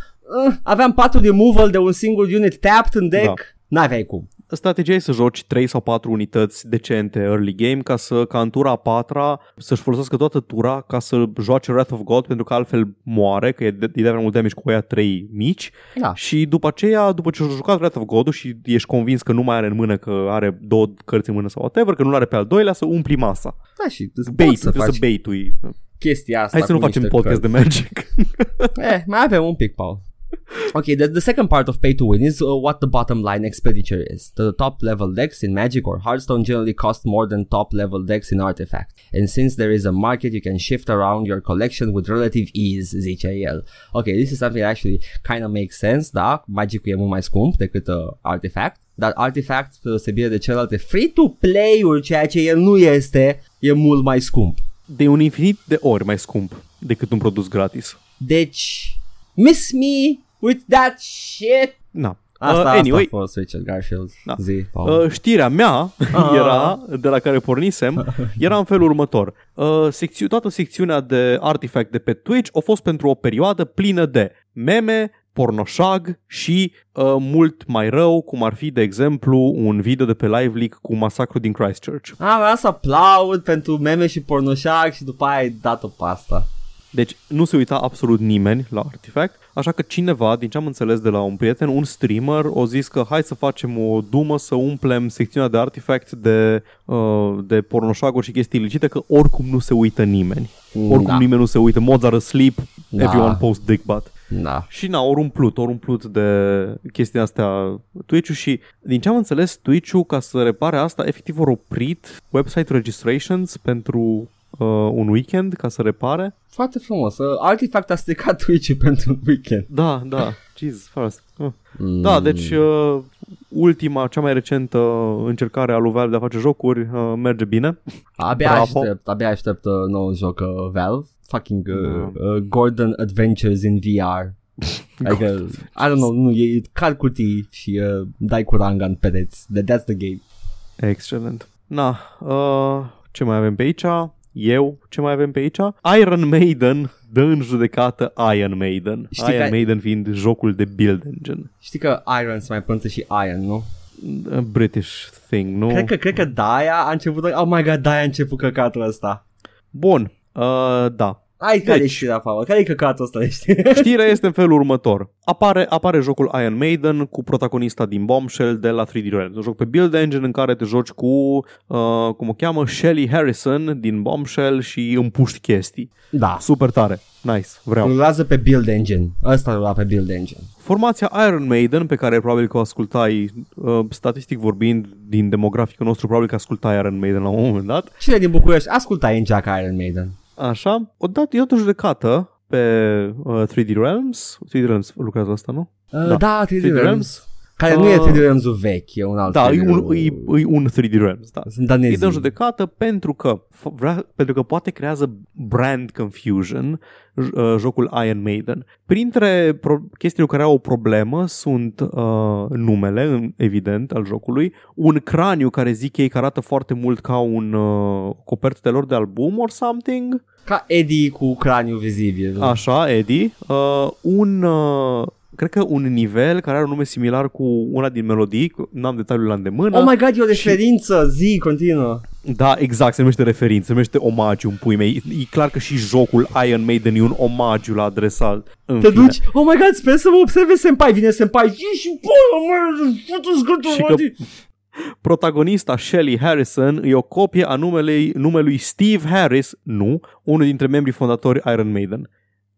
ah, aveam patru removal de un singur unit tapped în deck. Da. N-aveai cum. Strategia e să joci 3 sau 4 unități decente early game ca să ca în tura a patra să-și folosească toată tura ca să joace Wrath of God pentru că altfel moare, că e de, e de mult damage cu aia 3 mici Da. și după aceea, după ce a jucat Wrath of God și ești convins că nu mai are în mână, că are două cărți în mână sau whatever, că nu are pe al doilea, să umpli masa. Da, și îți Bait, poți să trebuie faci să baitui. chestia asta Hai să nu cu facem niște podcast de cărți. Magic. Eh, mai avem un pic, Paul. Okay, the, the second part of pay to win is uh, what the bottom line expenditure is. The top level decks in Magic or Hearthstone generally cost more than top level decks in Artifact. And since there is a market, you can shift around your collection with relative ease, zice el. Okay, this is something that actually kind of makes sense, da? Magic e mult mai scump decât uh, Artifact. Dar Artifact, spre deosebire de celelalte free-to-play-uri, ceea ce el nu este, e mult mai scump. De un infinit de ori mai scump decât un produs gratis. Deci, miss me with that shit. Na. Asta, uh, asta anyway, a fost Richard Garfield. Da. Zi, Paul. Uh, știrea mea Ah. era, de la care pornisem, era în felul următor. Uh, secțiu, toată secțiunea de artifact de pe Twitch a fost pentru o perioadă plină de meme, pornoșag și uh, mult mai rău, cum ar fi, de exemplu, un video de pe Live Leak cu masacru din Christchurch. A, vreau să aplaud pentru meme și pornoșac și după aia ai dat-o pe asta. Deci nu se uita absolut nimeni la Artifact, așa că cineva, din ce am înțeles de la un prieten, un streamer, o zis că hai să facem o dumă să umplem secțiunea de Artifact de, uh, de pornoșaguri și chestii ilicite, că oricum nu se uită nimeni. Oricum da. nimeni nu se uită, mods are asleep, Da. everyone post dick butt. Da. Și na, ori umplut, ori umplut de chestia astea Twitch-ul și din ce am înțeles Twitch-ul ca să repare asta efectiv au oprit website registrations pentru uh, un weekend ca să repare. Foarte frumos. Uh, Artifact a stricat Twitch pentru un weekend. Da, da, Jesus first. Uh. Mm. Da, deci uh, ultima, cea mai recentă încercare a lui Valve de a face jocuri uh, merge bine. Abia Bravo. aștept, abia aștept uh, nou joc uh, Valve. Fucking uh, Da. uh, Gordon Adventures in VR. Adică, I don't know, nu, e car cutii și uh, dai cu ranga în pereți. That, that's the game. Excelent. Na, uh, ce mai avem pe aici? Eu, ce mai avem pe aici? Iron Maiden dă în judecată Iron Maiden. Știi Iron că- Maiden fiind jocul de build engine. Știi că Iron se mai pronunță și Iron, nu? A British thing, nu? Cred că, cred că Daia a început, oh my god, Daia a început căcatul ăsta. Bun, uh, da. Ai care Deci- e știrea, Paul? Care e căcatul ăsta, știi? Știrea este în felul următor. Apare, apare jocul Iron Maiden cu protagonista din Bombshell de la 3D Realms. Un joc pe Build Engine în care te joci cu, uh, cum o cheamă, Shelly Harrison din Bombshell și împuști chestii. Da. Super tare. Nice. Vreau. Rulează pe Build Engine. Ăsta rula pe Build Engine. Formația Iron Maiden, pe care probabil că o ascultai, uh, statistic vorbind, din demograficul nostru, probabil că ascultai Iron Maiden la un moment dat. Cine din București asculta în Jack Iron Maiden? Așa, odată eu de judecată pe uh, 3D Realms. 3D Realms lucrează asta, nu? Uh, Da. da, 3D, 3D Realms. Realms. Care nu Uh, e 3D Realms-ul vechi, e un alt Da, 3D e un, Realms. e, e un 3D Realms, da. Sunt danezi. Îi dă în judecată pentru că, f- vrea, pentru că poate creează brand confusion j- uh, jocul Iron Maiden. Printre pro- chestiile care au o problemă sunt uh, numele, în- evident, al jocului, un craniu care zic ei că arată foarte mult ca un uh, copertă de lor de album or something, Ca Eddie cu craniu vizibil. așa, Eddie, uh, un... Uh, Cred că un nivel care are un nume similar cu una din melodii, cu- n-am detaliul la îndemână. Oh my god, e o referință, zi, continuă. Da, exact, se numește referință, se numește omagiu în pui mei. E, e clar că și jocul Iron Maiden e un omagiu la adresat. În Te fine. duci, oh my god, sper să mă observe senpai, vine senpai, ești bună, mă, putu-ți gâtul, Și mă, că- di- Protagonista Shelly Harrison e o copie a numelui, numelui Steve Harris, nu, unul dintre membrii fondatori Iron Maiden.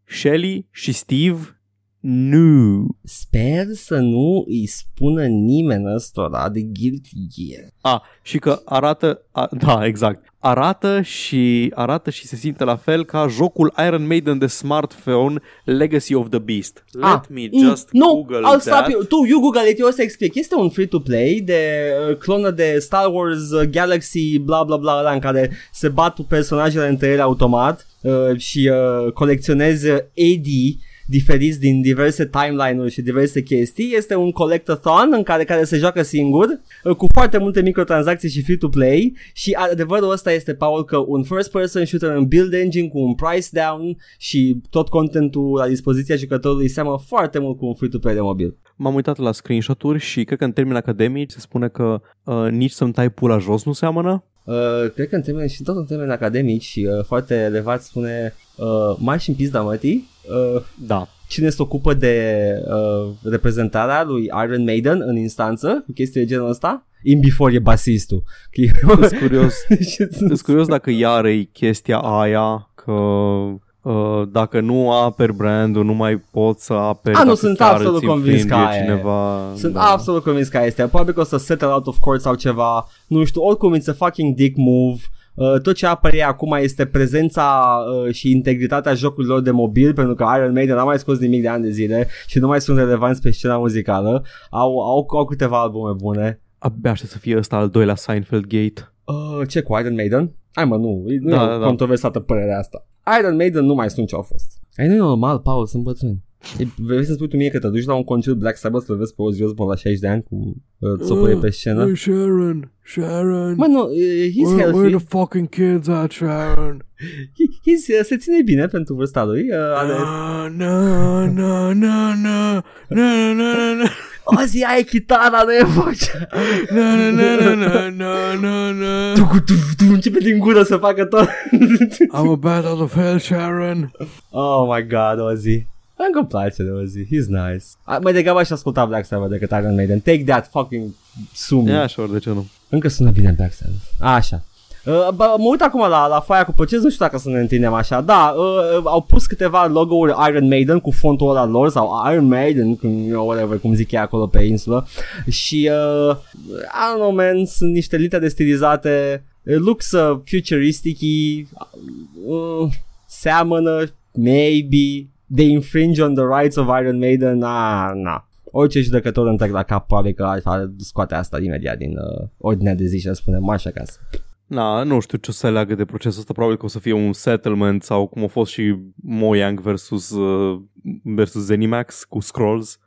Shelly și Steve, nu. Sper să nu îi spună nimeni ăstora de Guilty Gear. A, și că arată, a, da, exact, arată și arată și se simte la fel ca jocul Iron Maiden de smartphone Legacy of the Beast. Let Ah, me mm, just no, Google I'll that. stop you. Tu, you Google it, eu o să explic. Este un free-to-play de uh, clonă de Star Wars uh, Galaxy, bla bla bla, ăla în care se bat personajele între ele automat uh, și uh, colecționezi uh, Eddie diferiți din diverse timeline-uri și diverse chestii. Este un collectathon în care, care se joacă singur, uh, cu foarte multe microtransacții și free-to-play și adevărul ăsta este, Paul, că un first-person shooter în build engine cu un price down și tot contentul la dispoziția jucătorului seamă foarte mult cu un free-to-play de mobil. M-am uitat la screenshot-uri și cred că în termeni academici se spune că uh, nici să-mi tai pula jos nu seamănă. Uh, cred că în termeni și tot în termeni academici și uh, foarte elevat spune uh, mai și în pizda mătii uh, Da. cine se ocupă de uh, reprezentarea lui Iron Maiden în instanță cu chestii de genul ăsta in before e basistul Că e- Sunt curios, sunt curios dacă iar e chestia aia că uh, dacă nu aperi brandul, nu mai poți să aperi A, nu, dacă sunt chiar absolut îți convins că infringe aia e. cineva. Sunt da. absolut convins că este. Probabil că o să settle out of court sau ceva. Nu știu, oricum it's a fucking dick move. Uh, tot ce apare acum este prezența uh, și integritatea jocurilor de mobil pentru că Iron Maiden n-a mai scos nimic de ani de zile și nu mai sunt relevanți pe scena muzicală. Au, au, au câteva albume bune. Abia aștept să fie ăsta al doilea Seinfeld Gate. Uh, ce cu Iron Maiden? Hai mă, nu, nu Da, e da, o da. controversată părerea asta. Iron Maiden nu mai sunt ce au fost. Ai nu e normal, Paul, sunt bătrâni. E, vrei să spui tu mie că te duci la un concert Black Sabbath să-l vezi pe Ozzy Osbourne la 60 de ani cum uh, ți-o pune pe scenă? Hey Sharon, Sharon. Mă, nu, uh, he's healthy. fucking kids at, Sharon? He, he's, uh, se ține bine pentru vârsta lui. Uh, are... no, no, no, no, no, no, no, Ozzy, ai chitara, nu e vocea. no, no, no, no, no, no, no. Tu, tu, tu, începe din gură să facă tot. I'm a bat out of hell, Sharon. oh my god, Ozzy. Încă îmi place de Ozzy, he's nice. A, mai degrabă aș asculta Black Sabbath decât Iron Maiden. Take that fucking sumi. Ia așa, ori de ce nu? Încă sună bine Black Sabbath. Așa. Uh, bă, mă uit acum la, la foaia cu proces, nu știu dacă să ne întindem așa. Da, uh, au pus câteva logo-uri Iron Maiden cu fontul ăla lor sau Iron Maiden, cum, you know, whatever, cum zic ei acolo pe insulă. Și, uh, I don't know, man, sunt niște litere stilizate. It looks uh, futuristic uh, seamănă, maybe, they infringe on the rights of Iron Maiden, na, na. Orice judecător întreg la cap probabil că ar scoate asta imediat din uh, ordinea de zi și ar spune marș acasă. Na, nu știu ce o să leagă de procesul ăsta, probabil că o să fie un settlement sau cum a fost și Mojang versus, uh, versus Zenimax cu Scrolls.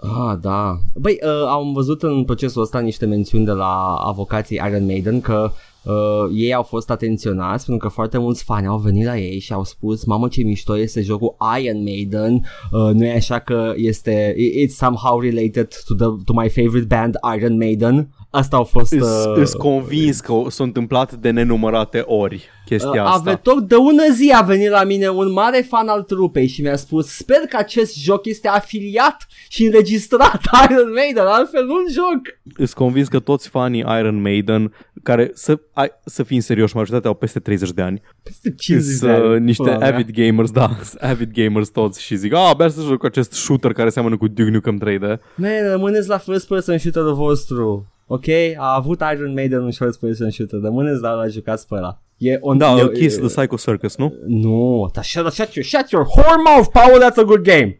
Ah, da. Băi, uh, am văzut în procesul ăsta niște mențiuni de la avocații Iron Maiden că uh, ei au fost atenționați pentru că foarte mulți fani au venit la ei și au spus mamă ce mișto este jocul Iron Maiden. Uh, nu e așa că este it's somehow related to, the, to my favorite band Iron Maiden. Asta au fost... Îs uh, convins că s-a întâmplat de nenumărate ori chestia uh, asta. Avetor de ună zi a venit la mine un mare fan al trupei și mi-a spus sper că acest joc este afiliat și înregistrat Iron Maiden, altfel nu joc. Îs convins că toți fanii Iron Maiden, care să, ai, să fim serioși, majoritatea au peste 30 de ani. Peste 50 Îs, de ani. uh, niște pula mea. avid gamers, da, avid gamers toți și zic, a, abia să joc acest shooter care seamănă cu Duke Nukem 3D. Man, rămâneți la first person shooter-ul vostru. Ok? A avut Iron Maiden un first person shooter. Rămâneți la la jucați pe ăla. E on, Da, e, Kiss e, the Psycho Circus, nu? Nu, dar shut, shut, your, shut your whore mouth, Paul, that's a good game.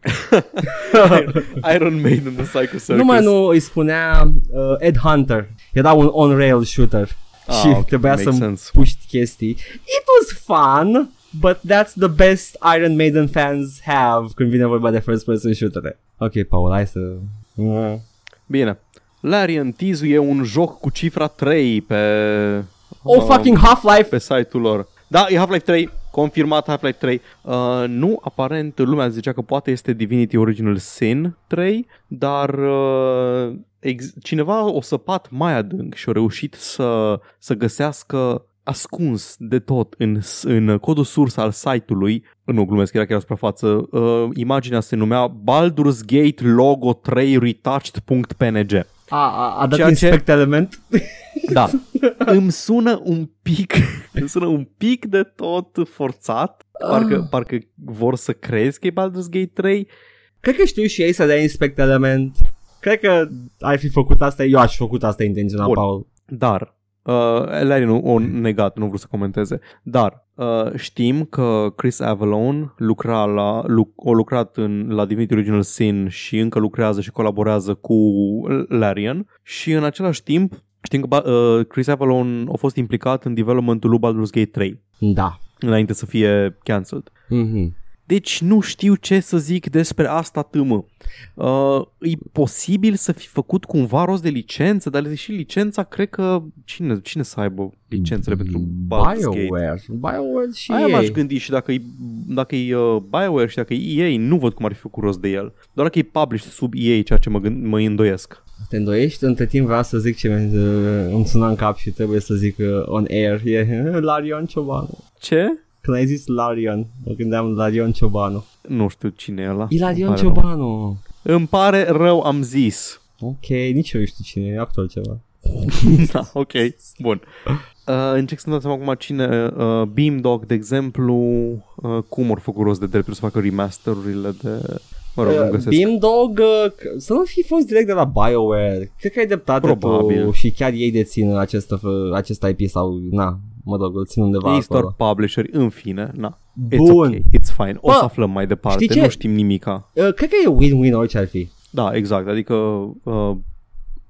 Iron Maiden the Psycho Circus. nu mai nu, îi spunea uh, Ed Hunter. Era un on-rail shooter. Ah, și ok, trebuia makes să sense. puști chestii. It was fun, but that's the best Iron Maiden fans have când vine vorba de first person shooter. Ok, Paul, hai să... Mm. Bine. Larian tizuie un joc cu cifra 3 pe... Oh, uh, fucking Half-Life! pe site-ul lor. Da, e Half-Life 3, confirmat Half-Life 3. Uh, nu, aparent, lumea zicea că poate este Divinity Original Sin 3, dar uh, ex- cineva o săpat mai adânc și a reușit să, să găsească ascuns de tot în, în codul surs al site-ului, nu glumesc, era chiar o suprafață, uh, imaginea se numea Baldur's Gate Logo 3 Retouched.png. A, a, a dat Ceea ce- inspect element? Da. îmi sună un pic, îmi sună un pic de tot forțat. Parcă, parcă vor să crezi că e Baldur's Gate 3. Cred că știu și ei să dea inspect element. Cred că ai fi făcut asta, eu aș fi făcut asta intenționat, Bun. Paul. Dar, uh, Larry nu o negat, nu vreau să comenteze, dar uh, știm că Chris Avalon lucra la, lu- a lucrat în, la Divinity Original Sin și încă lucrează și colaborează cu Larian și în același timp știm că ba- uh, Chris Avalon a fost implicat în developmentul lui Baldur's Gate 3 Da. înainte să fie cancelled. Mm-hmm. Deci nu știu ce să zic despre asta tâmă. Uh, e posibil să fi făcut cumva rost de licență, dar și licența, cred că cine, cine să aibă licențele pentru Baldur's Gate? BioWare. BioWare și Aia ei. m-aș gândi și dacă e, dacă e uh, BioWare și dacă e EA, nu văd cum ar fi făcut rost de el. Doar dacă e published sub EA, ceea ce mă, gând, mă îndoiesc. Te îndoiești? Între timp vreau să zic ce mi- uh, îmi suna în cap și trebuie să zic uh, on air. E Larion Ciobanu. Ce? Când ai zis Larion, mă gândeam Larion Ciobanu. Nu știu cine e ăla. E Larion Îmi pare rău. Ciobanu. Îmi pare rău, am zis. Ok, nici eu nu știu cine e, actor ceva. da, ok, bun. Uh, încerc să-mi dau seama acum cine, uh, Beamdog, de exemplu, uh, cum au făcut rost de drepturi să facă remasterurile de... Mă rog, nu Uh, găsesc. Beamdog, uh, c- să nu fi fost direct de la BioWare. Cred că ai dreptate Probabil. tu și chiar ei dețin acest, uh, acest IP sau, na, mă rog, îl țin undeva Ei sunt acolo. doar publisheri, în fine, na. It's Bun. ok, it's fine. O Bă, să aflăm mai departe, știi ce? nu știm nimica. Uh, cred că e win-win orice ar fi. Da, exact, adică uh,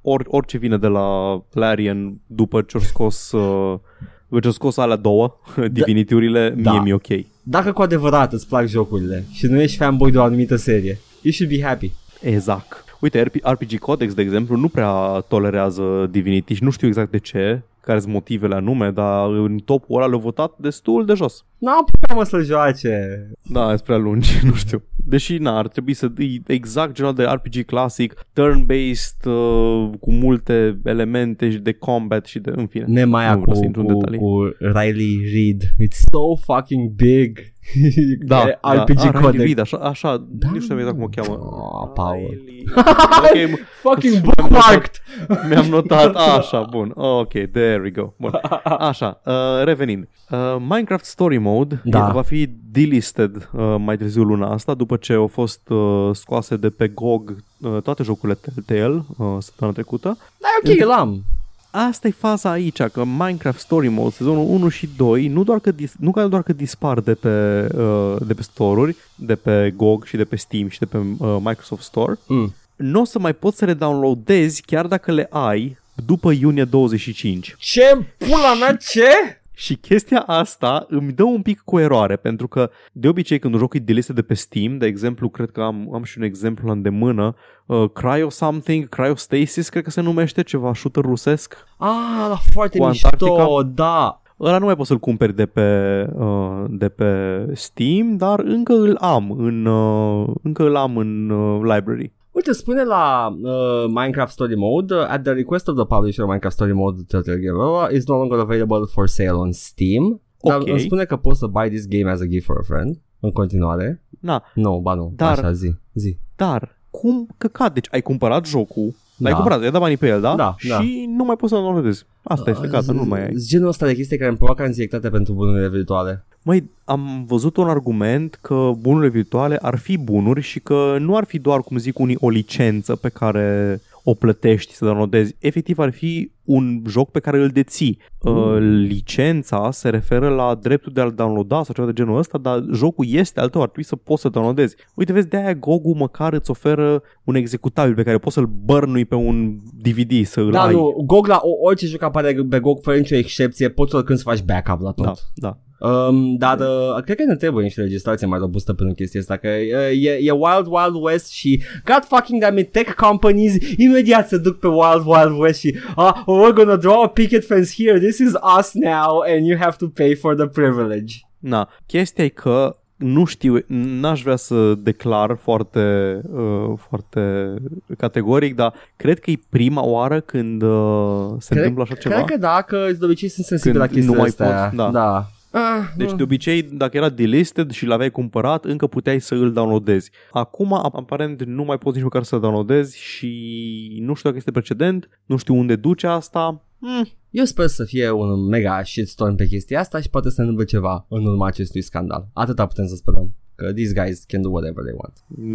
or, orice vine de la Larian după ce-au scos, uh, după ce-au scos alea două, Divinity-urile, Da. mie mi-e ok. Dacă cu adevărat îți plac jocurile și nu ești fanboy de o anumită serie, you should be happy. Exact. Uite, RP- RPG Codex, de exemplu, nu prea tolerează Divinity și nu știu exact de ce, care sunt motivele anume, dar în topul ăla le-au votat destul de jos. N-am putea mă să joace. Da, sunt prea lungi, nu știu. Deși, na, ar trebui să e exact genul de RPG clasic, turn-based, uh, cu multe elemente și de combat și de, în fine. Nemaia nu cu, vreau să intru în cu, detalii. cu Riley Reid. It's so fucking big. Da, RPG da. Ah, Riley Codex. Reid, așa, așa Da. nu știu exact cum o cheamă. Oh, Paul. Riley. ok, m- Fucking bookmarked. Mi-am notat, așa, bun, ok, there we go. Bun. Așa, uh, revenind. Uh, Minecraft Story Mode Da. e- va fi delisted uh, mai târziu luna asta, după ce au fost uh, scoase de pe GOG uh, toate jocurile Telltale uh, săptămâna trecută. Da, e ok, l-am. Asta e faza aici, că Minecraft Story Mode, sezonul 1 și 2, nu doar că, dis- nu că doar că dispar de pe, uh, de pe store-uri, de pe GOG și de pe Steam și de pe uh, Microsoft Store, Mm. Nu o să mai poți să le downloadezi chiar dacă le ai după iunie 25. Ce pula mea, ce? Și chestia asta îmi dă un pic cu eroare, pentru că de obicei când un joc e delistă de pe Steam, de exemplu, cred că am, am și un exemplu la îndemână, uh, Cryo Something, Cryostasis, cred că se numește ceva shooter rusesc. Ah, la foarte Cu mișto, Antarctica? da. Ăla nu mai poți să-l cumperi de pe, uh, de pe Steam, dar încă îl am în, uh, încă îl am în uh, library. Uite, spune la uh, Minecraft Story Mode, uh, at the request of the publisher, Minecraft Story Mode Telltale Guerrilla is no longer available for sale on Steam. Dar Ok. îmi spune că poți să buy this game as a gift for a friend în continuare. Na, Nu, ba nu, Dar- așa zi, zi. Dar, cum căcat? Deci ai cumpărat jocul, l-ai Da. cumpărat, ai dat banii pe el, da? Da, și da. nu mai poți să-l downloadezi. Asta este, gata, nu mai ai. Z- Genul ăsta de chestii care îmi provoacă anxietate pentru bunurile virtuale. Măi, am văzut un argument că bunurile virtuale ar fi bunuri și că nu ar fi doar, cum zic unii, o licență pe care o plătești să downloadezi. Efectiv ar fi un joc pe care îl deții. Uh, licența se referă la dreptul de a-l downloada sau ceva de genul ăsta, dar jocul este al tău, ar trebui să poți să downloadezi. Uite, vezi, de-aia GOG-ul măcar îți oferă un executabil pe care poți să-l bărnui pe un DVD, să îl Da, ai. nu, GOG la o- orice joc apare pe GOG fără nicio excepție, poți să când să faci backup la tot. Da, da. Um, dar uh, cred că ne trebuie niște legislație mai robustă pentru chestia asta, că uh, e, e Wild Wild West și God fucking damn it, tech companies imediat se duc pe Wild Wild West și ah, we're gonna draw a picket fence here, this is us now and you have to pay for the privilege. Na, chestia e că nu știu, n-aș vrea să declar foarte, uh, foarte categoric, dar cred că e prima oară când uh, se Cred- întâmplă așa ceva. Cred că da, că de obicei sunt sensibil la Când nu chestiile mai astea. poți, da. da. Ah, Deci nu. de obicei, dacă era delisted și l-aveai cumpărat, încă puteai să îl downloadezi. Acum, aparent, nu mai poți nici măcar să downloadezi și nu știu dacă este precedent, nu știu unde duce asta. Hmm. Eu sper să fie un mega shitstorm pe chestia asta și poate să ne ceva în urma acestui scandal. Atâta putem să sperăm. Că these guys can do whatever they want.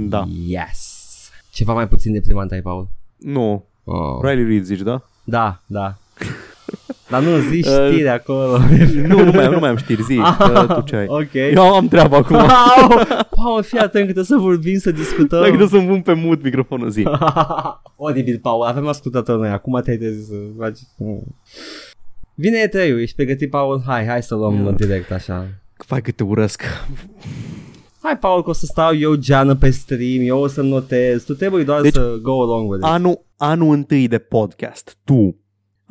Da. Yes. Ceva mai puțin deprimant ai, Paul? Nu. Oh. Riley Reid zici, da? Da, da. Dar nu zici Uh, știri acolo. nu, nu mai, am, nu mai am știri, zi. că tu ce ai. ok. Eu am treaba acum. Au! Paul, fii atent că trebuie să vorbim, să discutăm. Dacă trebuie să-mi pun pe mut microfonul zi. Oribil, Paul, avem ascultători noi. Acum te-ai trezit să faci... Mm. Vine e ești pregătit, Paul? Hai, hai să luăm Yeah. direct așa. Vai cât te urăsc. Hai, Paul, că o să stau eu geană pe stream, eu o să notez, tu trebuie doar Deci, să go along with it. Anul, anul întâi de podcast, tu.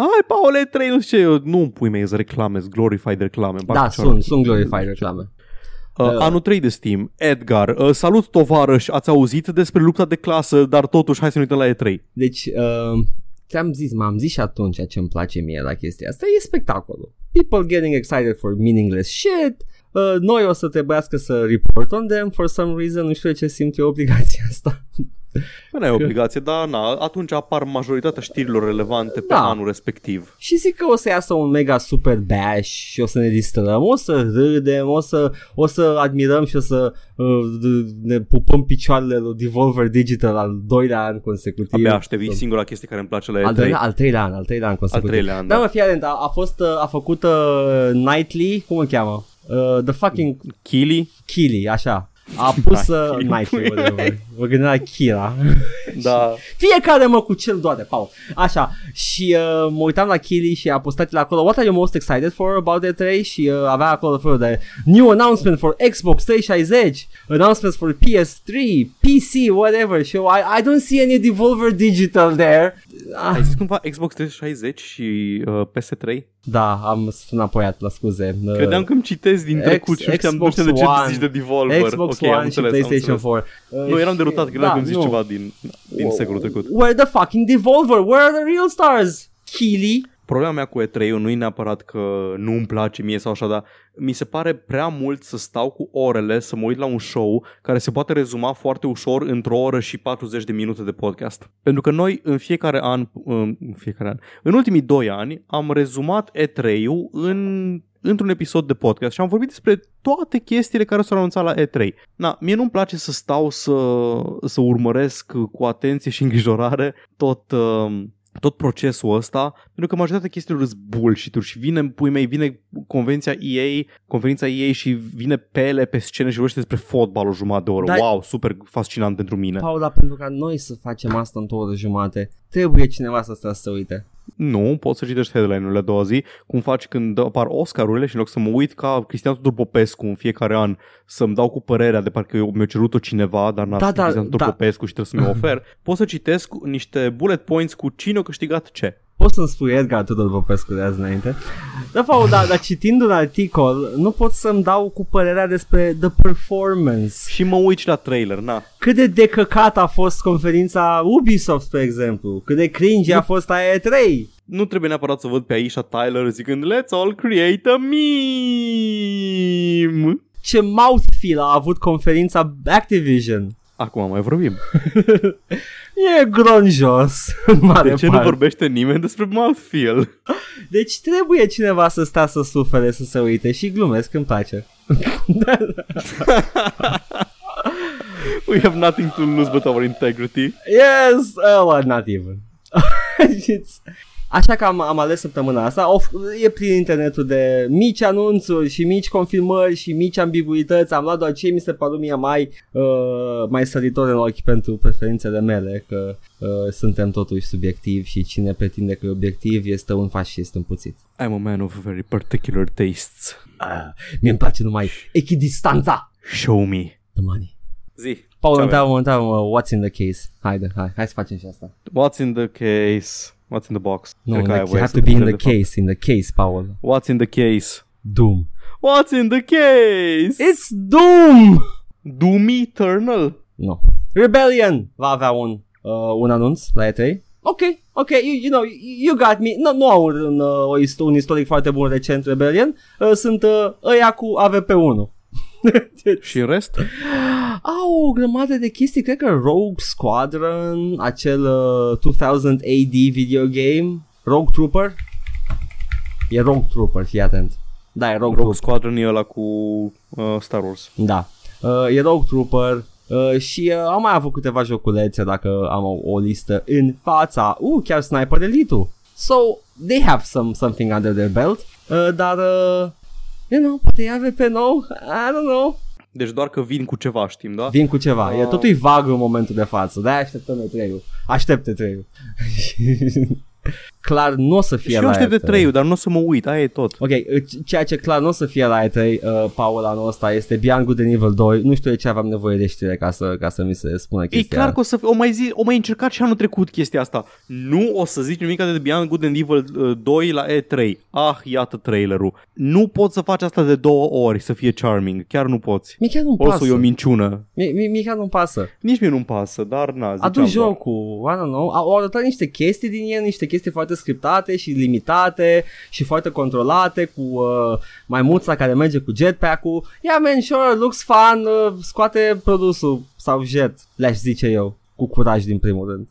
Hai, Paule, 3, nu știu ce, eu nu pui mei să reclame, glorified reclame. îmi bag da, picioarele. sunt, sunt glorified reclame. Uh, Uh. anul 3 de Steam, Edgar, uh, salut tovarăș, ați auzit despre lupta de clasă, dar totuși hai să ne uităm la E3. Deci, uh, ți-am zis, m-am zis și atunci ce îmi place mie la chestia asta, e spectacolul. People getting excited for meaningless shit, uh, noi o să trebuiască să report on them for some reason, nu știu de ce simt eu obligația asta. Nu ai obligație, dar na, atunci apar majoritatea știrilor relevante pe Da. anul respectiv. Și zic că o să iasă un mega super bash și o să ne distrăm, o să râdem, o să, o să admirăm și o să uh, d- ne pupăm picioarele lui Devolver Digital al doilea an consecutiv. Abia aștept, e singura chestie care îmi place la Al, E3. doilea, al treilea an, al treilea an consecutiv. treilea an, da. da. mă, fii atent, a, a fost, uh, a făcut uh, Nightly, cum îl cheamă? Uh, the fucking Kili, Killy, așa. A pus Da, uh, Killy. Nightly, whatever. Mă gândeam la Kira. da. Fiecare mă cu cel doare, Paul. Așa, și uh, mă uitam la Killy și a postat el acolo What are you most excited for about the 3 Și uh, avea acolo felul de New announcement for Xbox 360 Announcements for PS3 PC, whatever Și eu, I, I don't see any Devolver Digital there ah, Ai zis cumva Xbox 360 și uh, PS3? Da, am sunt înapoiat, la scuze uh, Credeam că îmi citesc din trecut X- și nu știam, nu Xbox știam de ce One. zici de Devolver. Xbox ok, am One și înțeles, am PlayStation înțeles. 4 uh, Nu, eram și- derutat, credeam da, că îmi zici nu. ceva din, din secolul trecut. Where the fucking Devolver? Where are the real stars? Killy? Problema mea cu E3 nu e neapărat că nu îmi place mie sau așa, dar mi se pare prea mult să stau cu orele să mă uit la un show care se poate rezuma foarte ușor într-o oră și 40 de minute de podcast. Pentru că noi în fiecare an, în fiecare an, în ultimii 2 ani am rezumat E3-ul în într-un episod de podcast și am vorbit despre toate chestiile care s-au anunțat la E3. Na, mie nu-mi place să stau să, să urmăresc cu atenție și îngrijorare tot, uh, tot procesul ăsta, pentru că majoritatea chestiilor sunt bullshit și vine, pui mei, vine convenția EA, conferința EA și vine pele pe scenă și vorbește despre fotbal o jumătate de oră. Dar- Wow, super fascinant pentru mine. Paula, pentru ca noi să facem asta într-o oră jumate, trebuie cineva să stea să se uite. Nu, poți să citești headline-urile a doua zi, cum faci când apar Oscarurile și în loc să mă uit ca Cristian Tudor Popescu în fiecare an să-mi dau cu părerea de parcă eu, mi-a cerut-o cineva, dar n-a Da, da, da, Cristian Tudor da. Popescu și trebuie să mi-o ofer, pot să citesc niște bullet points cu cine a câștigat ce. Poți să-mi spui Edgar Tudor Popescu de azi înainte? Da, Paul, dar, dar citind un articol, nu pot să-mi dau cu părerea despre the performance. Și mă uit și la trailer, na. Cât de decăcat a fost conferința Ubisoft, spre exemplu. Cât de cringe a fost aia 3 Nu trebuie neapărat să văd pe Aisha Tyler zicând Let's all create a meme. Ce mouthfeel a avut conferința Activision. Acum mai vorbim. E gronjos, în mare De ce nu parte. vorbește nimeni despre mouthfeel? Deci trebuie cineva să stea să sufere, să se uite și glumesc, îmi place. We have nothing to lose but our integrity. Yes, uh, well, not even. Așa că am, am ales săptămâna asta, of, e plin internetul de mici anunțuri și mici confirmări și mici ambiguități, am luat doar ce mi se pare mie mai, uh, mai săritor în ochi pentru preferințele mele, că uh, suntem totuși subiectivi și cine pretinde că e obiectiv este un fascist împuțit. I'm a man of very particular tastes. Uh, mie îmi place numai echidistanța. Show me. The money. Zi. Paul, Ce întreabă, avem? mă întreabă, mă, what's in the case? Haide, hai, hai să facem și asta. What's in the case? What's in the box? No, Cred că like, aia you voie have să to be in the întreb, de case, in the case, Paul. fapt. What's in the case? Doom. What's in the case? It's Doom! Doom Eternal. No. Rebellion va avea un, uh, un anunț la E3. Ok, ok, you, you know, you got me. No, nu au un, uh, o ist- un istoric foarte bun recent Rebellion. Uh, sunt uh, ăia cu AVP1. Și în rest? Au o grămadă de chestii, cred că Rogue Squadron, acel uh, 2000 AD video game, Rogue Trooper. E Rogue Trooper, fii atent. Da, e Rogue, Rogue Trooper. Squadron e ăla cu uh, Star Wars. Da. Uh, e Rogue Trooper uh, și uh, am mai avut câteva joculețe dacă am o, o listă în fața. Uh, chiar Sniper Elite-ul. So, they have some something under their belt. Uh, dar, uh, you know, poate e AVP nou. I don't know. Deci doar că vin cu ceva, știm, da? Vin cu ceva. E Ah. totul vag în momentul de față. De-aia așteptăm E3-ul. Aștept E3-ul. clar nu o să fie și eu la aștept de E3. trei dar nu o să mă uit, aia e tot. Ok, c- ceea ce clar nu o să fie la E3, uh, Paul, anul ăsta este Beyond Good and Evil 2. Nu știu de ce aveam nevoie de știre ca să, ca să mi se spună E chestia clar că o să o mai zi, o mai încercat și anul trecut chestia asta. Nu o să zici nimic de Beyond Good and Evil uh, 2 la E3. Ah, iată trailerul. Nu poți să faci asta de două ori să fie charming. Chiar nu poți. Mie chiar nu-mi O să pasă. e o minciună. Mie, mie, mie chiar nu-mi pasă. Nici mie nu-mi pasă, dar na, ziceam Adu doar. jocul, I don't know. Au arătat niște chestii din el, niște chestii foarte scriptate și limitate și foarte controlate cu uh, maimuța care merge cu jetpack-ul. Yeah, man, sure, looks fun, uh, scoate produsul sau jet, le-aș zice eu, cu curaj din primul rând.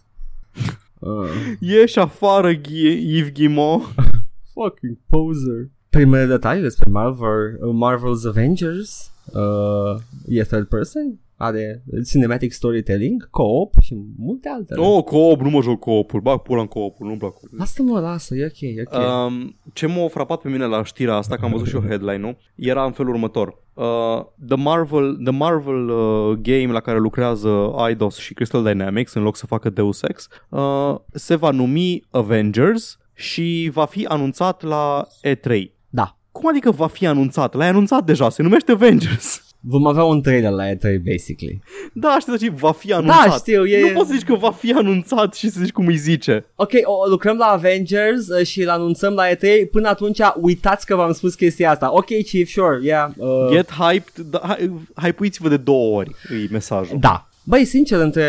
Uh. Ieși afară, Ghi- Yves Guillemot. Fucking poser. Primele detalii despre Marvel, uh, Marvel's Avengers uh, e third person, are cinematic storytelling, co-op și multe altele. Oh, co-op, nu mă joc co-op-uri. Bag pula în co-op nu-mi plac. Lasă mă, lasă, e ok, e ok. Um, ce m-a frapat pe mine la știrea asta, că am văzut și eu headline-ul, era în felul următor. Uh, the Marvel, the Marvel uh, game la care lucrează Eidos și Crystal Dynamics, în loc să facă Deus Ex, uh, se va numi Avengers și va fi anunțat la E3. Da. Cum adică va fi anunțat? L-ai anunțat deja, se numește Avengers. Vom avea un trailer la E3, basically. Da, știu, dar va fi anunțat. Da, știu, e... Nu poți să zici că va fi anunțat și să zici cum îi zice. Ok, o, lucrăm la Avengers uh, și îl anunțăm la E3. Până atunci, uitați că v-am spus chestia asta. Ok, Chief, sure, yeah. Uh, Get hyped, da, hai, hypuiți-vă de două ori, e mesajul. Da. Băi, sincer, între...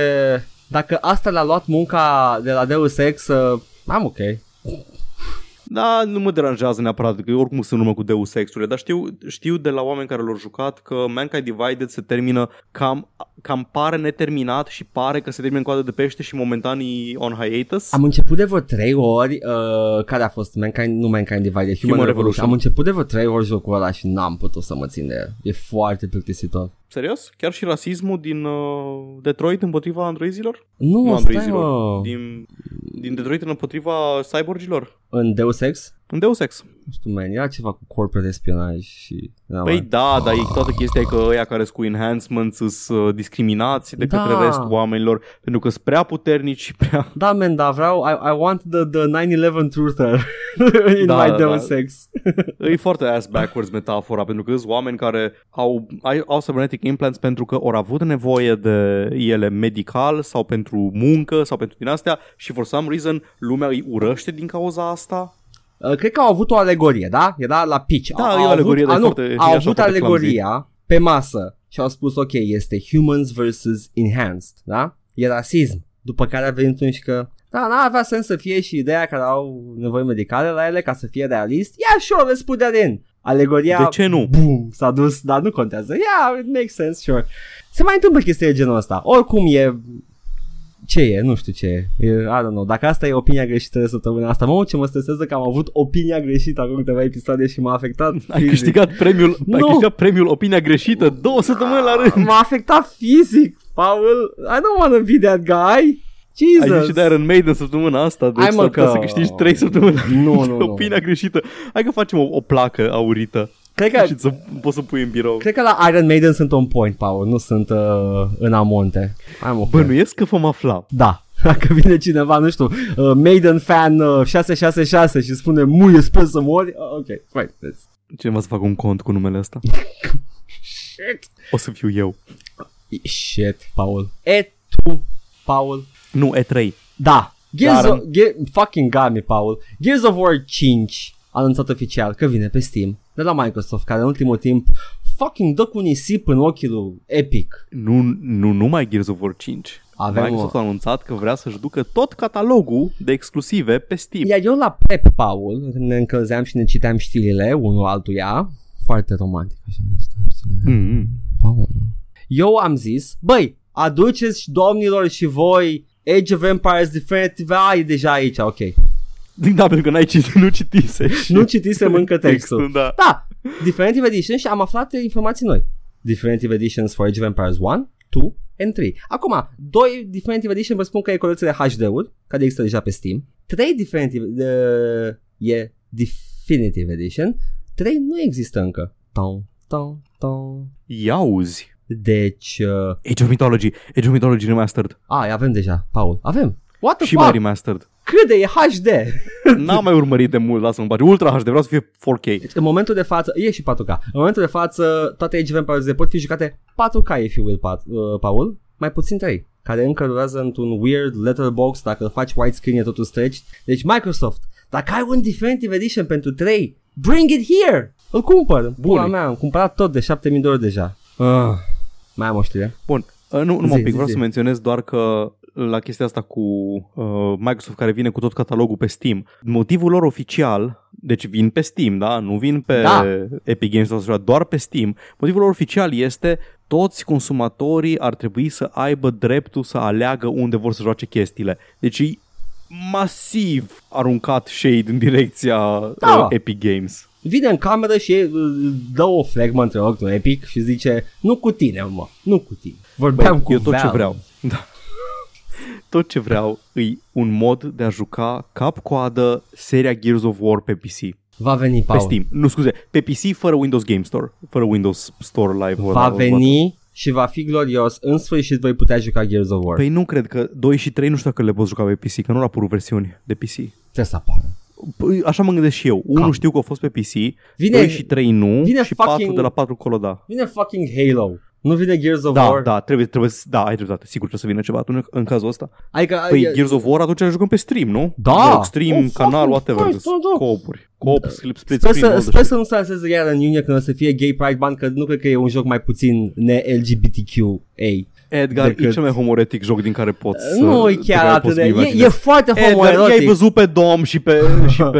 Dacă asta le-a luat munca de la Deus Ex, uh, am ok. Da, nu mă deranjează neapărat, că oricum sunt numai cu Deus Ex-urile, dar știu, știu de la oameni care l-au jucat că Mankind Divided se termină cam, cam pare neterminat și pare că se termină în coadă de pește și momentan e on hiatus. Am început de vreo 3 ori, uh, care a fost Mankind, nu Mankind Divided, Human, Human Revolution. Revolution. Am început de vreo 3 ori jocul ăla și n-am putut să mă țin de el. E foarte plictisitor. Serios? Chiar și rasismul din uh, Detroit împotriva androizilor? Nu, Nu stai, androizilor, mă. din, din Detroit împotriva cyborgilor? În Deus Ex? În Deus Ex. Nu știu, man, era ceva cu corporate espionaj și... Da, Păi man. da, dar e toată chestia e că ăia care sunt cu enhancements sunt uh, discriminați de Da. către restul oamenilor pentru că sunt prea puternici și prea... Da, man, da, vreau, I, I want the, the 9-11 truther in Da, my da, Deus da. Ex. E foarte ass backwards metafora pentru că sunt oameni care au, ai- au cybernetic implants pentru că au avut nevoie de ele medical sau pentru muncă sau pentru din astea și for some reason lumea îi urăște din cauza asta. Uh, cred că au avut o alegorie, da? Era la pitch. Da, au, e o au alegorie, avut, dar a, e nu, foarte- e au așa avut foarte alegoria pe masă și au spus, ok, este humans versus enhanced, da? E rasism. După care a venit unul și că da, n-ar avea sens să fie și ideea care au nevoi medicale la ele ca să fie realist. Yeah, sure, let's put that in. Alegoria, De ce nu? Boom, s-a dus, dar nu contează. Yeah, it makes sense, sure. Se mai întâmplă chestia de genul ăsta. Oricum e ce e, nu știu ce e, e I don't know. Dacă asta e opinia greșită de săptămâna asta, mă, ce mă stresează că am avut opinia greșită acum câteva episoade și m-a afectat Ai fizic. câștigat premiul, ai Nu. câștigat premiul Opinia Greșită două săptămâni la rând. M-a afectat fizic, Paul. I don't wanna be that guy. Jesus! Ai zis și de Iron Maiden săptămâna asta, deci Hai, mă, s-ar putea că- să câștigi 3 săptămâni. Nu, nu, nu. Opinia greșită. Hai că facem o, o placă aurită Cred că, și să poți să pui în birou. cred că la Iron Maiden sunt on point, Paul, nu sunt uh, în amonte. Hai mă, Bănuiesc că vom afla. Da. Dacă vine cineva, nu știu, uh, Maiden fan uh, 666 și spune muie, sper să mori, uh, ok, fine. That's... Cineva să facă un cont cu numele ăsta. Shit. O să fiu eu. Shit, Paul. E tu, Paul. Nu, E3. Da. Gears Dar- of, Ge- fucking got me, Paul. Gears of War 5 a anunțat oficial că vine pe Steam de la Microsoft, care în ultimul timp fucking dă cu nisip în ochii lui Epic. Nu, nu numai Gears of War 5. Avem Microsoft o- a anunțat că vrea să-și ducă tot catalogul de exclusive pe Steam. Iar eu la prep, Paul, când ne încălzeam și ne citeam știrile unul altuia, foarte romantic așa ne citeam știrile. Mm-hmm. Paul. Eu am zis, băi, aduceți domnilor și voi Age of Empires Definitive, a, e deja aici, ok. Da, pentru că n-ai citit, nu citise. și- Nu citisem încă textul. da. Da, Definitive Edition și am aflat informații noi. Definitive Editions for Age of Empires 1, 2 and 3. Acum, 2 Definitive Edition vă spun că e colecție de HD-uri, care există deja pe Steam. 3 Definitive uh, e Definitive Edition. 3 nu există încă. Tom, tom, tom. Iauzi. Deci, uh, Age of Mythology. Age of Mythology Remastered. a, avem deja, Paul, avem. What the și mai fuck? remastered. Cât de e HD? N-am mai urmărit de mult, lasă-mă bagi. Ultra HD, vreau să fie 4K. Deci, în momentul de față, e și 4K. În momentul de față, toate Age of Empires pot fi jucate 4K, if you will, Pat, uh, Paul. Mai puțin 3, care încă durează într-un weird letterbox, dacă îl faci widescreen e totul stretch. Deci Microsoft, dacă ai un Definitive Edition pentru 3, bring it here! Îl cumpăr. Buna mea, am cumpărat tot de 7000 de ori deja. Uh, mai am o știre. Bun, uh, nu, nu Zi, mă pic, zi, vreau zi. să menționez doar că la chestia asta cu uh, Microsoft care vine cu tot catalogul pe Steam, motivul lor oficial, deci vin pe Steam, da? Nu vin pe Da. Epic Games sau așa, doar pe Steam. Motivul lor oficial este toți consumatorii ar trebui să aibă dreptul să aleagă unde vor să joace chestiile. Deci e masiv aruncat shade în direcția Da. uh, Epic Games. Vine în cameră și uh, dă o flegmă între ochi lui Epic și zice Nu cu tine, mă, nu cu tine. Vorbeam Băi, cu eu tot ce Valve. vreau. Da. Tot ce vreau e un mod de a juca cap-coadă seria Gears of War pe PC. Va veni, Pe Paul. Steam. Nu, scuze, pe PC fără Windows Game Store. Fără Windows Store Live. Va veni și va fi glorios. În sfârșit voi putea juca Gears of War. Păi nu cred că 2 și 3 nu știu dacă le poți juca pe PC, că nu au apărut versiuni de PC. Trebuie să apară. Păi, așa mă gândesc și eu. Unul Cam. știu că a fost pe PC, Vine- 2 și 3 nu vine și fucking- 4 de la 4 colo da. Vine fucking Halo. Nu vine Gears of Da, War. da, trebuie, trebuie, să- da, ai dreptate. Sigur trebuie să vină ceva atunci în cazul ăsta. Adică, Păi e- Gears of War atunci le jucăm pe stream, nu? Da. Stream, Oh, canal, fucking whatever. Christ, da, da. Coopuri. Coop, split Sper screen, să, all the sper shit. să nu se lanseze iar în iunie când o să fie Gay Pride Month, că nu cred că e un joc mai puțin ne-LGBTQA. Edgar, decât- e cel mai homoretic joc din care poți să... Nu e pe chiar care atât poți de... să-mi E, e imaginezi. foarte Edgar, i-ai homoerotic. văzut pe Dom și pe, și pe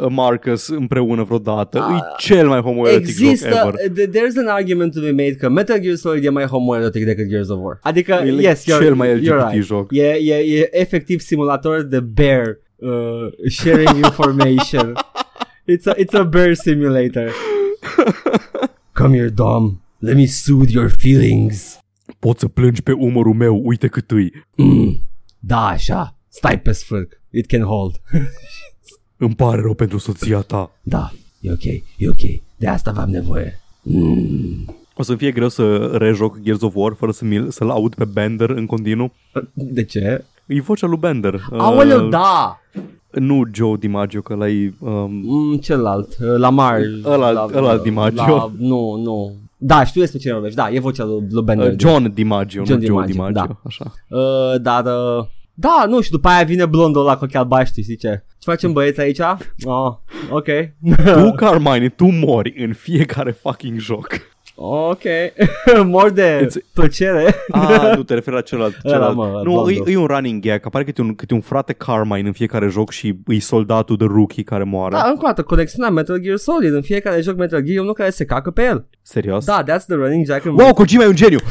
uh, Marcus împreună vreodată. E cel mai homoerotic joc Există, ever. th- there's an argument to be made că Metal Gear Solid e mai homoerotic decât Gears of War. Adică, E yes, you're, cel mai you're LGBT right. joc. E, e, e efectiv simulator de bear uh, sharing information. it's, a, it's a bear simulator. Come here, Dom. Let me soothe your feelings. Poți să plângi pe umărul meu, uite cât îi. Mm. Da, așa. Stai pe sfârc. It can hold. Îmi pare rău pentru soția ta. da, e ok, e ok. De asta aveam nevoie. Mm. O să fie greu să rejoc Gears of War fără să mi- să-l aud pe Bender în continuu. De ce? E vocea lui Bender. Aoleu, Uh, da! Nu Joe DiMaggio, că ăla e... Um, Mm, celălalt, uh, Lamar. Ăla- la, ăla DiMaggio. La, nu, nu. Da, știu despre cine vorbești. Da, e vocea lui, lui Bender. uh, John DiMaggio, John nu Joe DiMaggio, DiMaggio. da. Așa. Uh, dar, uh, da, nu și după aia vine blondul ăla cu ochii albaștri, știi ce? Ce facem băieți aici? Oh, ok. Tu, Carmine, tu mori în fiecare fucking joc. Ok. Mor de It's- plăcere. Ah, nu te referi la celălalt. Ăla, celălalt. mă, nu, blondul. e, e, un running gag. Apare câte un, câte un frate Carmine în fiecare joc și e soldatul de rookie care moare. da, încă o dată, conexiunea Metal Gear Solid. În fiecare joc Metal Gear e unul care se cacă pe el. Serios? Da, that's the running jack. Wow, Kojima e un geniu!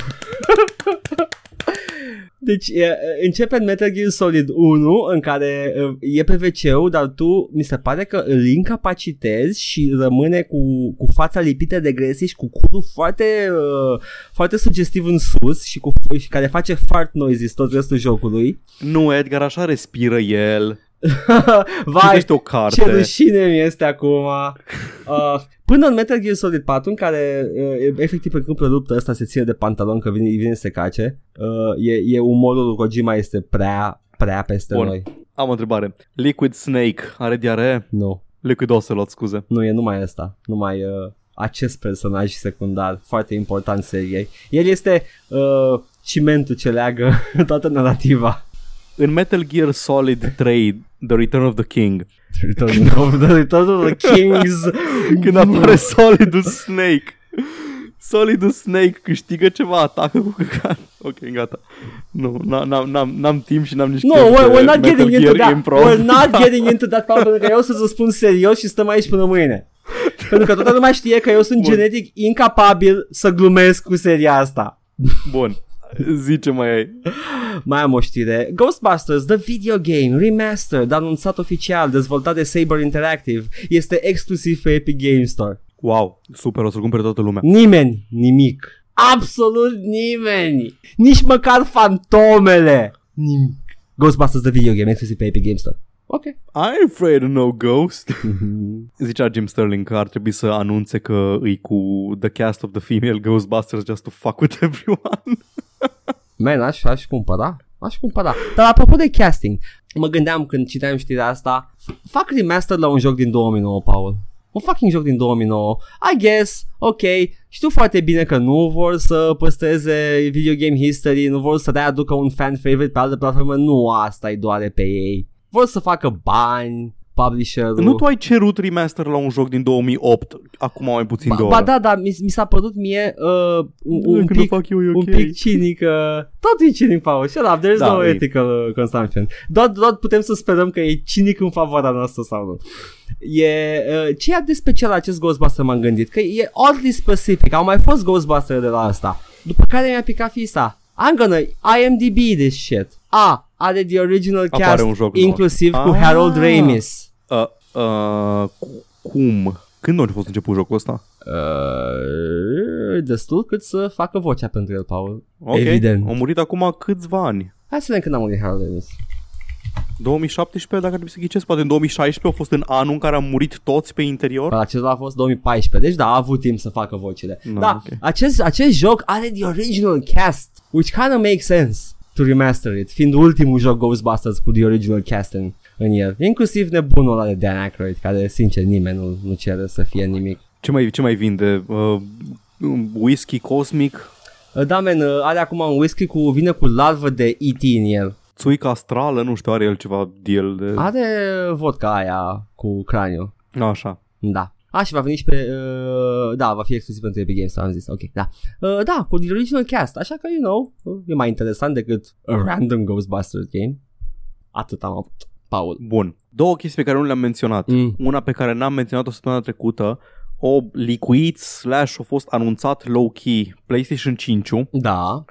Deci e, începe în Metal Gear Solid 1 în care e pe wc dar tu mi se pare că îl incapacitezi și rămâne cu, cu fața lipită de gresie și cu cudul foarte, uh, foarte sugestiv în sus și, cu, și care face fart noises tot restul jocului. Nu, Edgar, așa respiră el. Vai, Citește o carte. ce rușine mi este acum. Uh, până în Metal Gear Solid 4, în care uh, efectiv pe când luptă ăsta se ține de pantalon că vine, vine să se cace, uh, e, e umorul lui Kojima este prea, prea peste Bun. noi. Am o întrebare. Liquid Snake are diaree? Nu, Liquid Ocelot, scuze. nu e numai ăsta, numai uh, acest personaj secundar, foarte important seriei. El este uh, cimentul ce leagă toată narrativa. În Metal Gear Solid 3, The Return of the King, Return of the, Return of the Kings. când apare Solidul Snake, Solidul Snake câștigă ceva, atacă cu căcat. Ok, gata. Nu, n-am, n-am, n-am timp și n-am nici No, chef we're, de we're not Metal getting into Gear that. Improv. We're not getting into that part pentru că eu o să-ți spun serios și stăm aici până mâine. pentru că toată lumea știe că eu sunt Bun. genetic incapabil să glumesc cu seria asta. Bun. Zice mai ai. Mai am o știre. Ghostbusters, the video game, remastered, anunțat oficial, dezvoltat de Saber Interactive, este exclusiv pe Epic Game Store. Wow, super, o să cumpere toată lumea. Nimeni, nimic. Absolut nimeni. Nici măcar fantomele. Nimic. Ghostbusters, the video game, exclusiv pe Epic Game Store. Ok. I'm afraid of no ghost. Zicea Jim Sterling că ar trebui să anunțe că îi cu the cast of the female Ghostbusters just to fuck with everyone. Man, aș, aș cumpăra. Aș cumpăra. Dar apropo de casting, mă gândeam când citeam știrea asta, fac remaster la un joc din 2009, Paul. Un fucking joc din 2009. I guess, ok, știu foarte bine că nu vor să păstreze video game history, nu vor să readucă un fan favorite pe altă platformă, nu asta îi doare pe ei. Vor să facă bani, publisher-ul. Nu tu ai cerut remaster la un joc din 2008, acum mai puțin de o ba, oră. ba da, da, mi, mi s-a părut mie uh, un, un Când pic o fac eu e un ok. pic cinic. Uh, tot e cinic, Paul. Shut up, there's Da, no e. ethical uh, consumption. Doar, doar putem să sperăm că e cinic în favoarea noastră sau nu. E, uh, ce e de special acest Ghostbuster m-am gândit? Că e oddly specific. Au mai fost Ghostbuster de la asta. După care mi-a picat fisa. I'm gonna IMDb this shit. A, are the original Apare cast, un joc nou. inclusiv cu Ah. Harold Ramis. Uh, uh, cu- cum? Când a fost început jocul ăsta? Uh, destul cât să facă vocea pentru el, Paul. Ok, Evident. a murit acum câțiva ani. Hai să vedem când a murit Harold Ramis. 2017, dacă ar trebui să ghicesc, poate în 2016 a fost în anul în care am murit toți pe interior. Acesta a fost 2014, deci da, a avut timp să facă vocile. Da, da, ok. acest, acest joc are the original cast, which kind of makes sense to remaster it, fiind ultimul joc Ghostbusters cu the original cast în, în el. Inclusiv nebunul ăla de Dan Aykroyd, care sincer nimeni nu, nu cere să fie nimic. Ce mai, ce mai vinde? Uh, whisky cosmic? Uh, Da, man, uh, are acum un whisky cu, vine cu larvă de E.T. în el. Țuica astrală? Nu știu, are el ceva deal de... Are vodka aia cu craniu. Așa. Da. A, și va veni și pe... Uh, da, va fi exclusiv pentru Epic Games, am zis. Ok, da. Uh, da, cu the original cast. Așa că, you know, uh, e mai interesant decât a random Ghostbusters game. Atât am avut. Paul. Bun. Două chestii pe care nu le-am menționat. Mm. Una pe care n-am menționat-o săptămâna trecută, o licuit slash a fost anunțat low-key PlayStation 5 Da.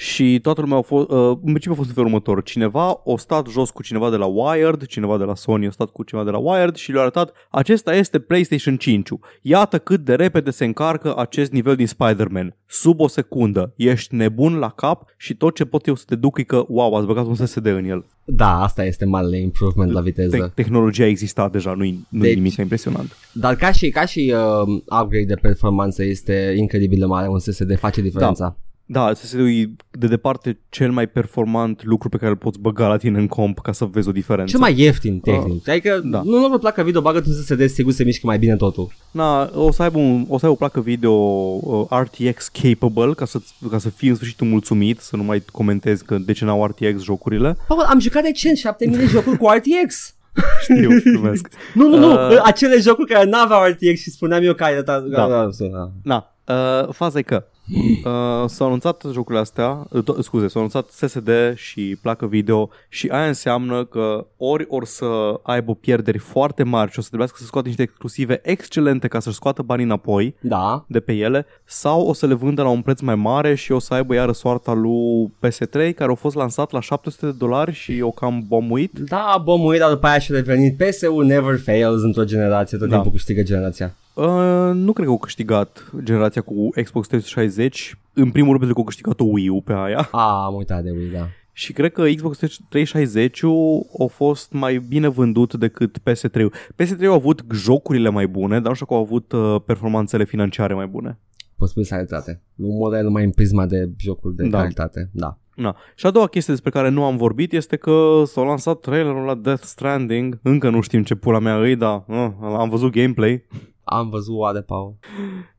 Și toată lumea a fost, uh, în principiu a fost în felul următor. Cineva a stat jos cu cineva de la Wired, cineva de la Sony a stat cu cineva de la Wired și le-a arătat acesta este PlayStation 5 Iată cât de repede se încarcă acest nivel din Spider-Man. Sub o secundă. Ești nebun la cap și tot ce pot eu să te duc e că, wow, ați băgat un SSD în el. Da, asta este marele improvement la viteză. Te- tehnologia exista deja, nu-i, nu Deci- nimic impresionant. Dar ca și, ca și uh, upgrade de performanță este incredibil de mare, un SSD face diferența. Da, SSD-ul e de departe cel mai performant lucru pe care îl poți băga la tine în comp ca să vezi o diferență. Cel mai ieftin, tehnic. Adică da. nu, nu vă placă video, bagă un SSD, sigur se mișcă mai bine totul. Na, o să aibă, un, o să aibă o placă video uh, RTX capable ca să, ca să fii în sfârșit mulțumit, să nu mai comentezi că de ce n-au RTX jocurile. Paul, am jucat recent 7000 de jocuri cu RTX. Știu, glumesc. Nu, nu, nu, Uh. acele jocuri care n-aveau RTX și spuneam eu că ai dat... Da. da, da. Na, uh, faza e că Uh, s-au anunțat jocurile astea, uh, to- scuze, s-au anunțat SSD și placă video și aia înseamnă că ori or să aibă pierderi foarte mari și o să trebuiască să scoată niște exclusive excelente ca să-și scoată banii înapoi Da. de pe ele sau o să le vândă la un preț mai mare și o să aibă iară soarta lui PS3 care a fost lansat la 700 de dolari și o cam bomuit. Da, bomuit, dar după aia și revenit. PSU never fails într-o generație, tot Da. timpul câștigă generația. Uh, nu cred că au câștigat generația cu Xbox 360, în primul rând pentru că au câștigat o Wii U pe aia. A, am uitat de Wii, da. Și cred că Xbox 360 a fost mai bine vândut decât PS3-ul. PS3 a avut jocurile mai bune, dar nu știu că au avut uh, performanțele financiare mai bune. Poți spune dreptate. Nu model numai în prisma de jocuri de Da. calitate. Da. Na. Și a doua chestie despre care nu am vorbit este că s-a lansat trailerul la Death Stranding. Încă nu știm ce pula mea îi, dar uh, am văzut gameplay. Am văzut oade, Paul.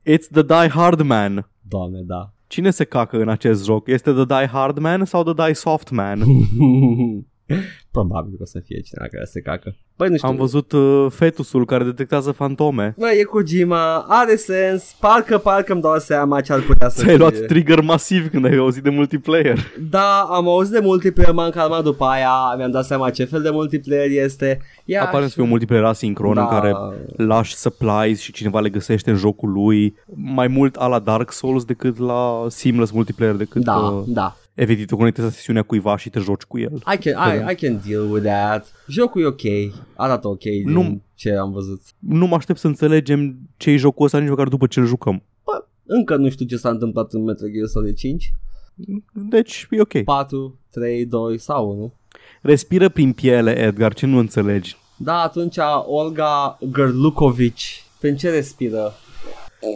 It's the Die Hard Man. Doamne, da. Cine se cacă în acest joc? Este The Die Hard Man sau The Die Soft Man? Probabil că o să fie cineva care se cacă. Băi, nu știu. Am văzut uh, fetusul care detectează fantome. Băi, e Kojima, are sens, parcă, parcă îmi dau seama ce ar putea să Ți-ai fie. luat trigger masiv când ai auzit de multiplayer. Da, am auzit de multiplayer, m-am calmat după aia, mi-am dat seama ce fel de multiplayer este. Ia Apare să fie un multiplayer asincron da, în care lași supplies și cineva le găsește în jocul lui mai mult a la Dark Souls decât la seamless multiplayer decât Da, uh, da. Efectiv te conectezi la sesiunea cuiva și te joci cu el. I can, I, I can deal with that. Jocul e ok, arată ok din Nu- ce am văzut. Nu mă aștept să înțelegem ce e jocul ăsta nici măcar după ce îl jucăm. Bă, încă nu știu ce s-a întâmplat în Metal Gear Solid 5, Deci e ok. 4, 3, 2 sau 1. Respiră prin piele, Edgar, ce nu înțelegi? Da, atunci Olga Gărlucovici, prin ce respiră?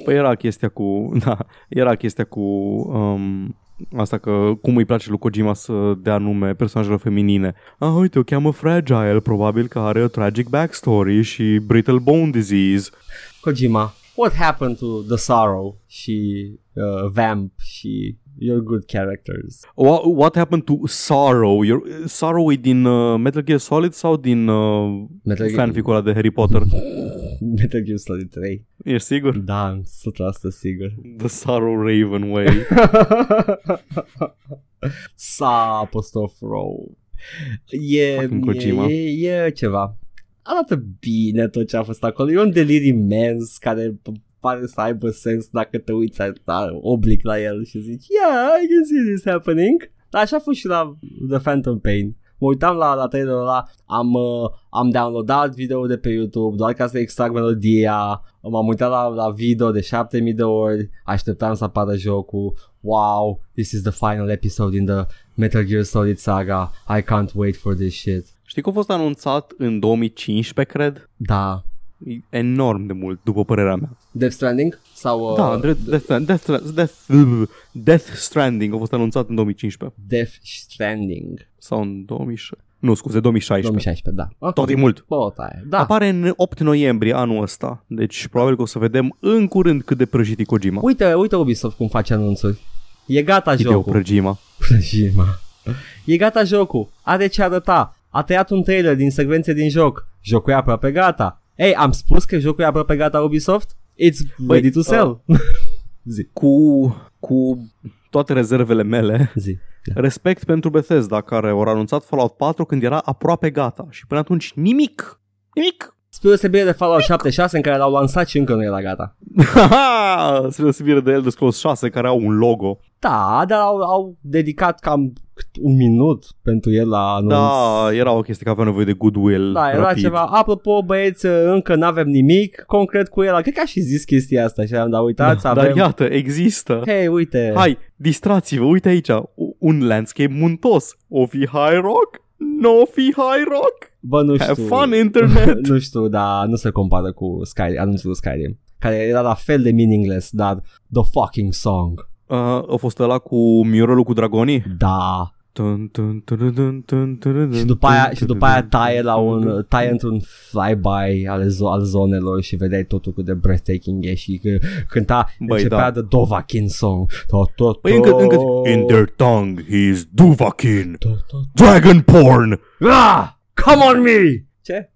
Păi era chestia cu, da, era chestia cu um, asta că cum îi place lui Kojima să dea nume personajelor feminine. Ah, uite, o cheamă Fragile, probabil că are o tragic backstory și brittle bone disease. Kojima, what happened to The Sorrow și uh, Vamp și Your Good Characters? What, what happened to Sorrow? Your, Sorrow e din uh, Metal Gear Solid sau din uh, Metal Gear, fanfic-ul ăla de Harry Potter? Metal Gear Solid 3. Ești sigur? Da, 100% sigur. The Sorrow Raven Way. Sa apostrof row. E, Fucking Kojima. e, e, e ceva. Arată bine tot ce a fost acolo. E un delir imens care p- pare să aibă sens dacă te uiți da, oblic la el și zici Yeah, I can see this happening. Dar așa a fost și la The Phantom Pain. Mă uitam la, la trailerul ăla, am, uh, am downloadat video de pe YouTube doar ca să extrag melodia, m-am uitat la, la video de 7000 de ori, așteptam să apară jocul, wow, this is the final episode in the Metal Gear Solid saga, I can't wait for this shit. Știi că a fost anunțat în 2015, cred? Da. E enorm de mult, după părerea mea. Death Stranding? Sau uh, Da, Death, Death, Death, Death, Death Stranding a fost anunțat în 2015 Death Stranding? sau în 2016. Nu, scuze, 2016. 2016, da. Okay. Tot e mult. Bă, taie. Da. Apare în 8 noiembrie anul ăsta, deci probabil că o să vedem în curând cât de prăjit e Kojima. Uite, uite Ubisoft cum face anunțuri. E gata Video jocul. Prăjima. Prăjima. E gata jocul. Are ce arăta. A tăiat un trailer din secvențe din joc. Jocul e aproape gata. Ei, am spus că jocul e aproape gata Ubisoft? It's Băi, ready to sell. Zi. Cu, cu toate rezervele mele, Zi. respect pentru Bethesda care au anunțat Fallout 4 când era aproape gata și până atunci nimic. Nimic. Spre deosebire de Fallout 76 în care l-au lansat și încă nu era gata. Spre deosebire de Elder Scrolls 6 care au un logo. Da, dar au, au dedicat cam un minut pentru el la anunț. Da, era o chestie că avea nevoie de goodwill Da, era rapid. ceva. Apropo, băieți, încă nu avem nimic concret cu el. Cred că a și zis chestia asta și am dat, uitați, Da, avem... Dar iată, există. Hei, uite. Hai, distrați-vă, uite aici, un landscape muntos. O fi High Rock? Nu o fi High Rock? Bă, nu știu. Have fun, internet! nu știu, dar nu se compară cu Skyrim, anunțul lui Skyrim. Care era la fel de meaningless, dar the fucking song. Uh, a fost ăla cu muralul cu dragonii? Da. Tun, tun, tun, tun, tun, tun, Și după aia, și după aia taie la un taie într-un flyby al, zo- al zonelor și vedeai totul cât de breathtaking e și că cânta Băi, începea da. de Dovahkin song. To, to, to, Păi încă, încă In their tongue he's Duvakin to, to, Dragon porn Ah! Come on me! Ce?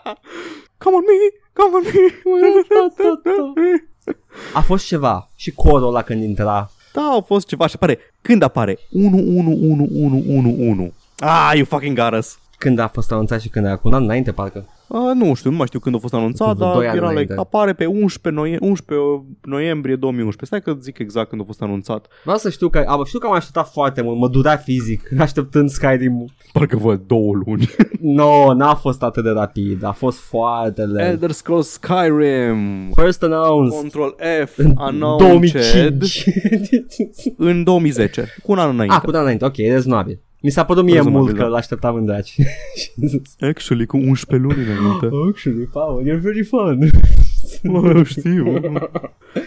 Come on me, come on me A fost ceva. Și corul ăla când intra. Da, au fost ceva și apare. Când apare? 1-1-1-1-1-1. Ah, you fucking got us. Când a fost anunțat și când era cu un an înainte, parcă. Uh, nu știu, nu mai știu când a fost anunțat, Cu vreo dar doi ani era like, înainte. apare pe 11, noie- 11 noiembrie 2011. Stai că zic exact când a fost anunțat. Vreau să știu că am, știu că am așteptat foarte mult, mă durea fizic așteptând Skyrim. Parcă văd două luni. No, n-a fost atât de rapid, a fost foarte lent. Elder Scrolls Skyrim. First announced Control F în announced 2005. în 2010, cu un an înainte. ah, cu un an înainte, ok, e rezonabil. Mi s-a părut mie Rezonabil, mult că da. l-așteptam în draci. Actually, cu 11 luni înainte. Actually, Paul, you're very fun. Mă, știu.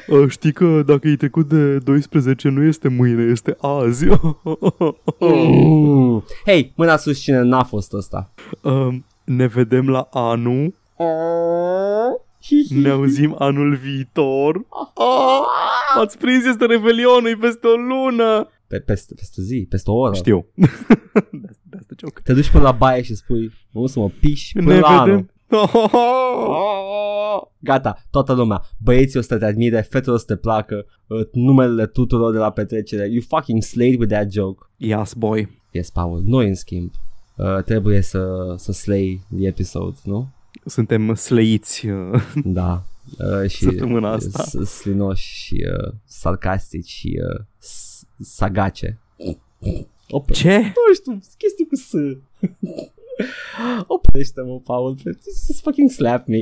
Uh, Știi că dacă e trecut de 12 nu este mâine, este azi. Mm. Hei, mâna sus cine n-a fost ăsta. Uh, ne vedem la anul. Ne auzim anul viitor. Ah, ați prins, este Revelionul, e peste o lună. Pe, peste, peste o zi, peste o oră. Știu. De asta joc. Te duci până la baie și spui, nu să mă piși până Ne la anul. vedem. Gata, toată lumea. Băieții o să te admire, fetele o să te placă, uh, numele tuturor de la petrecere. You fucking slayed with that joke. Yes, boy. Yes, Paul. Noi, în schimb, uh, trebuie să, să slay the episode, nu? Suntem slăiți. uh, Da. Uh, și Săptămâna asta. s- slinoși și uh, sarcastici și uh, s- sagace. Opa. Ce? Nu știu, chestii cu S. Oprește-mă, Paul. Just fucking slap me.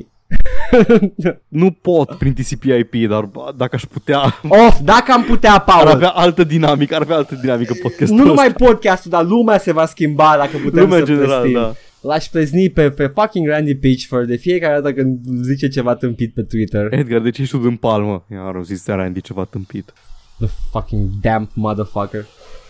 Nu pot prin TCP/IP, dar bă, dacă aș putea, Of, dacă am putea, ar Paul. avea altă dinamică, ar avea altă dinamică podcastul Nu numai ăsta. podcastul, dar lumea se va schimba dacă putem Lumea să în general, prestim. da. L-aș prezni pe, pe fucking Randy Pitchford de fiecare dată când zice ceva tâmpit pe Twitter. Edgar, de ce ești tu în palmă? Iar au zis Randy ceva tâmpit. The fucking damp motherfucker.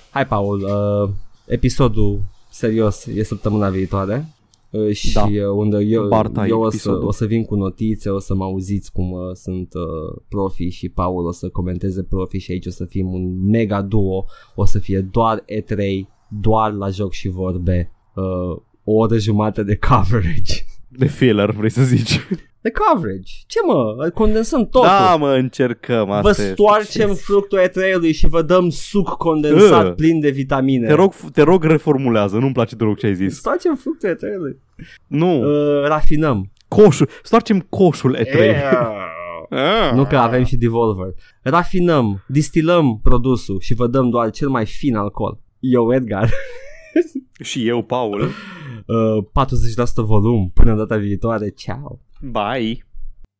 Hai, Paul, uh, episodul serios e săptămâna viitoare. Uh, și Da. uh, unde eu, Barta eu o, să, episodul. o să vin cu notițe, o să mă auziți cum uh, sunt uh, profi și Paul o să comenteze profi și aici o să fim un mega duo, o să fie doar E3, doar la joc și vorbe, uh, o oră jumate de coverage. De filler, vrei să zici? De coverage? Ce mă? Condensăm totul. Da, mă, încercăm. Asta Vă este. stoarcem Ce- fructul E3-ului și vă dăm suc condensat Ugh. plin de vitamine. Te rog, te rog, reformulează. Nu-mi place deloc ce ai zis. Stoarcem fructul E3-ului. Nu. Uh, rafinăm. Coșul. Stoarcem coșul E3. Nu că avem și Devolver. Rafinăm, distilăm produsul și vă dăm doar cel mai fin alcool. Eu, Edgar. Și eu, Paul. Uh, 40% volum. Până data viitoare. Ciao. Bye.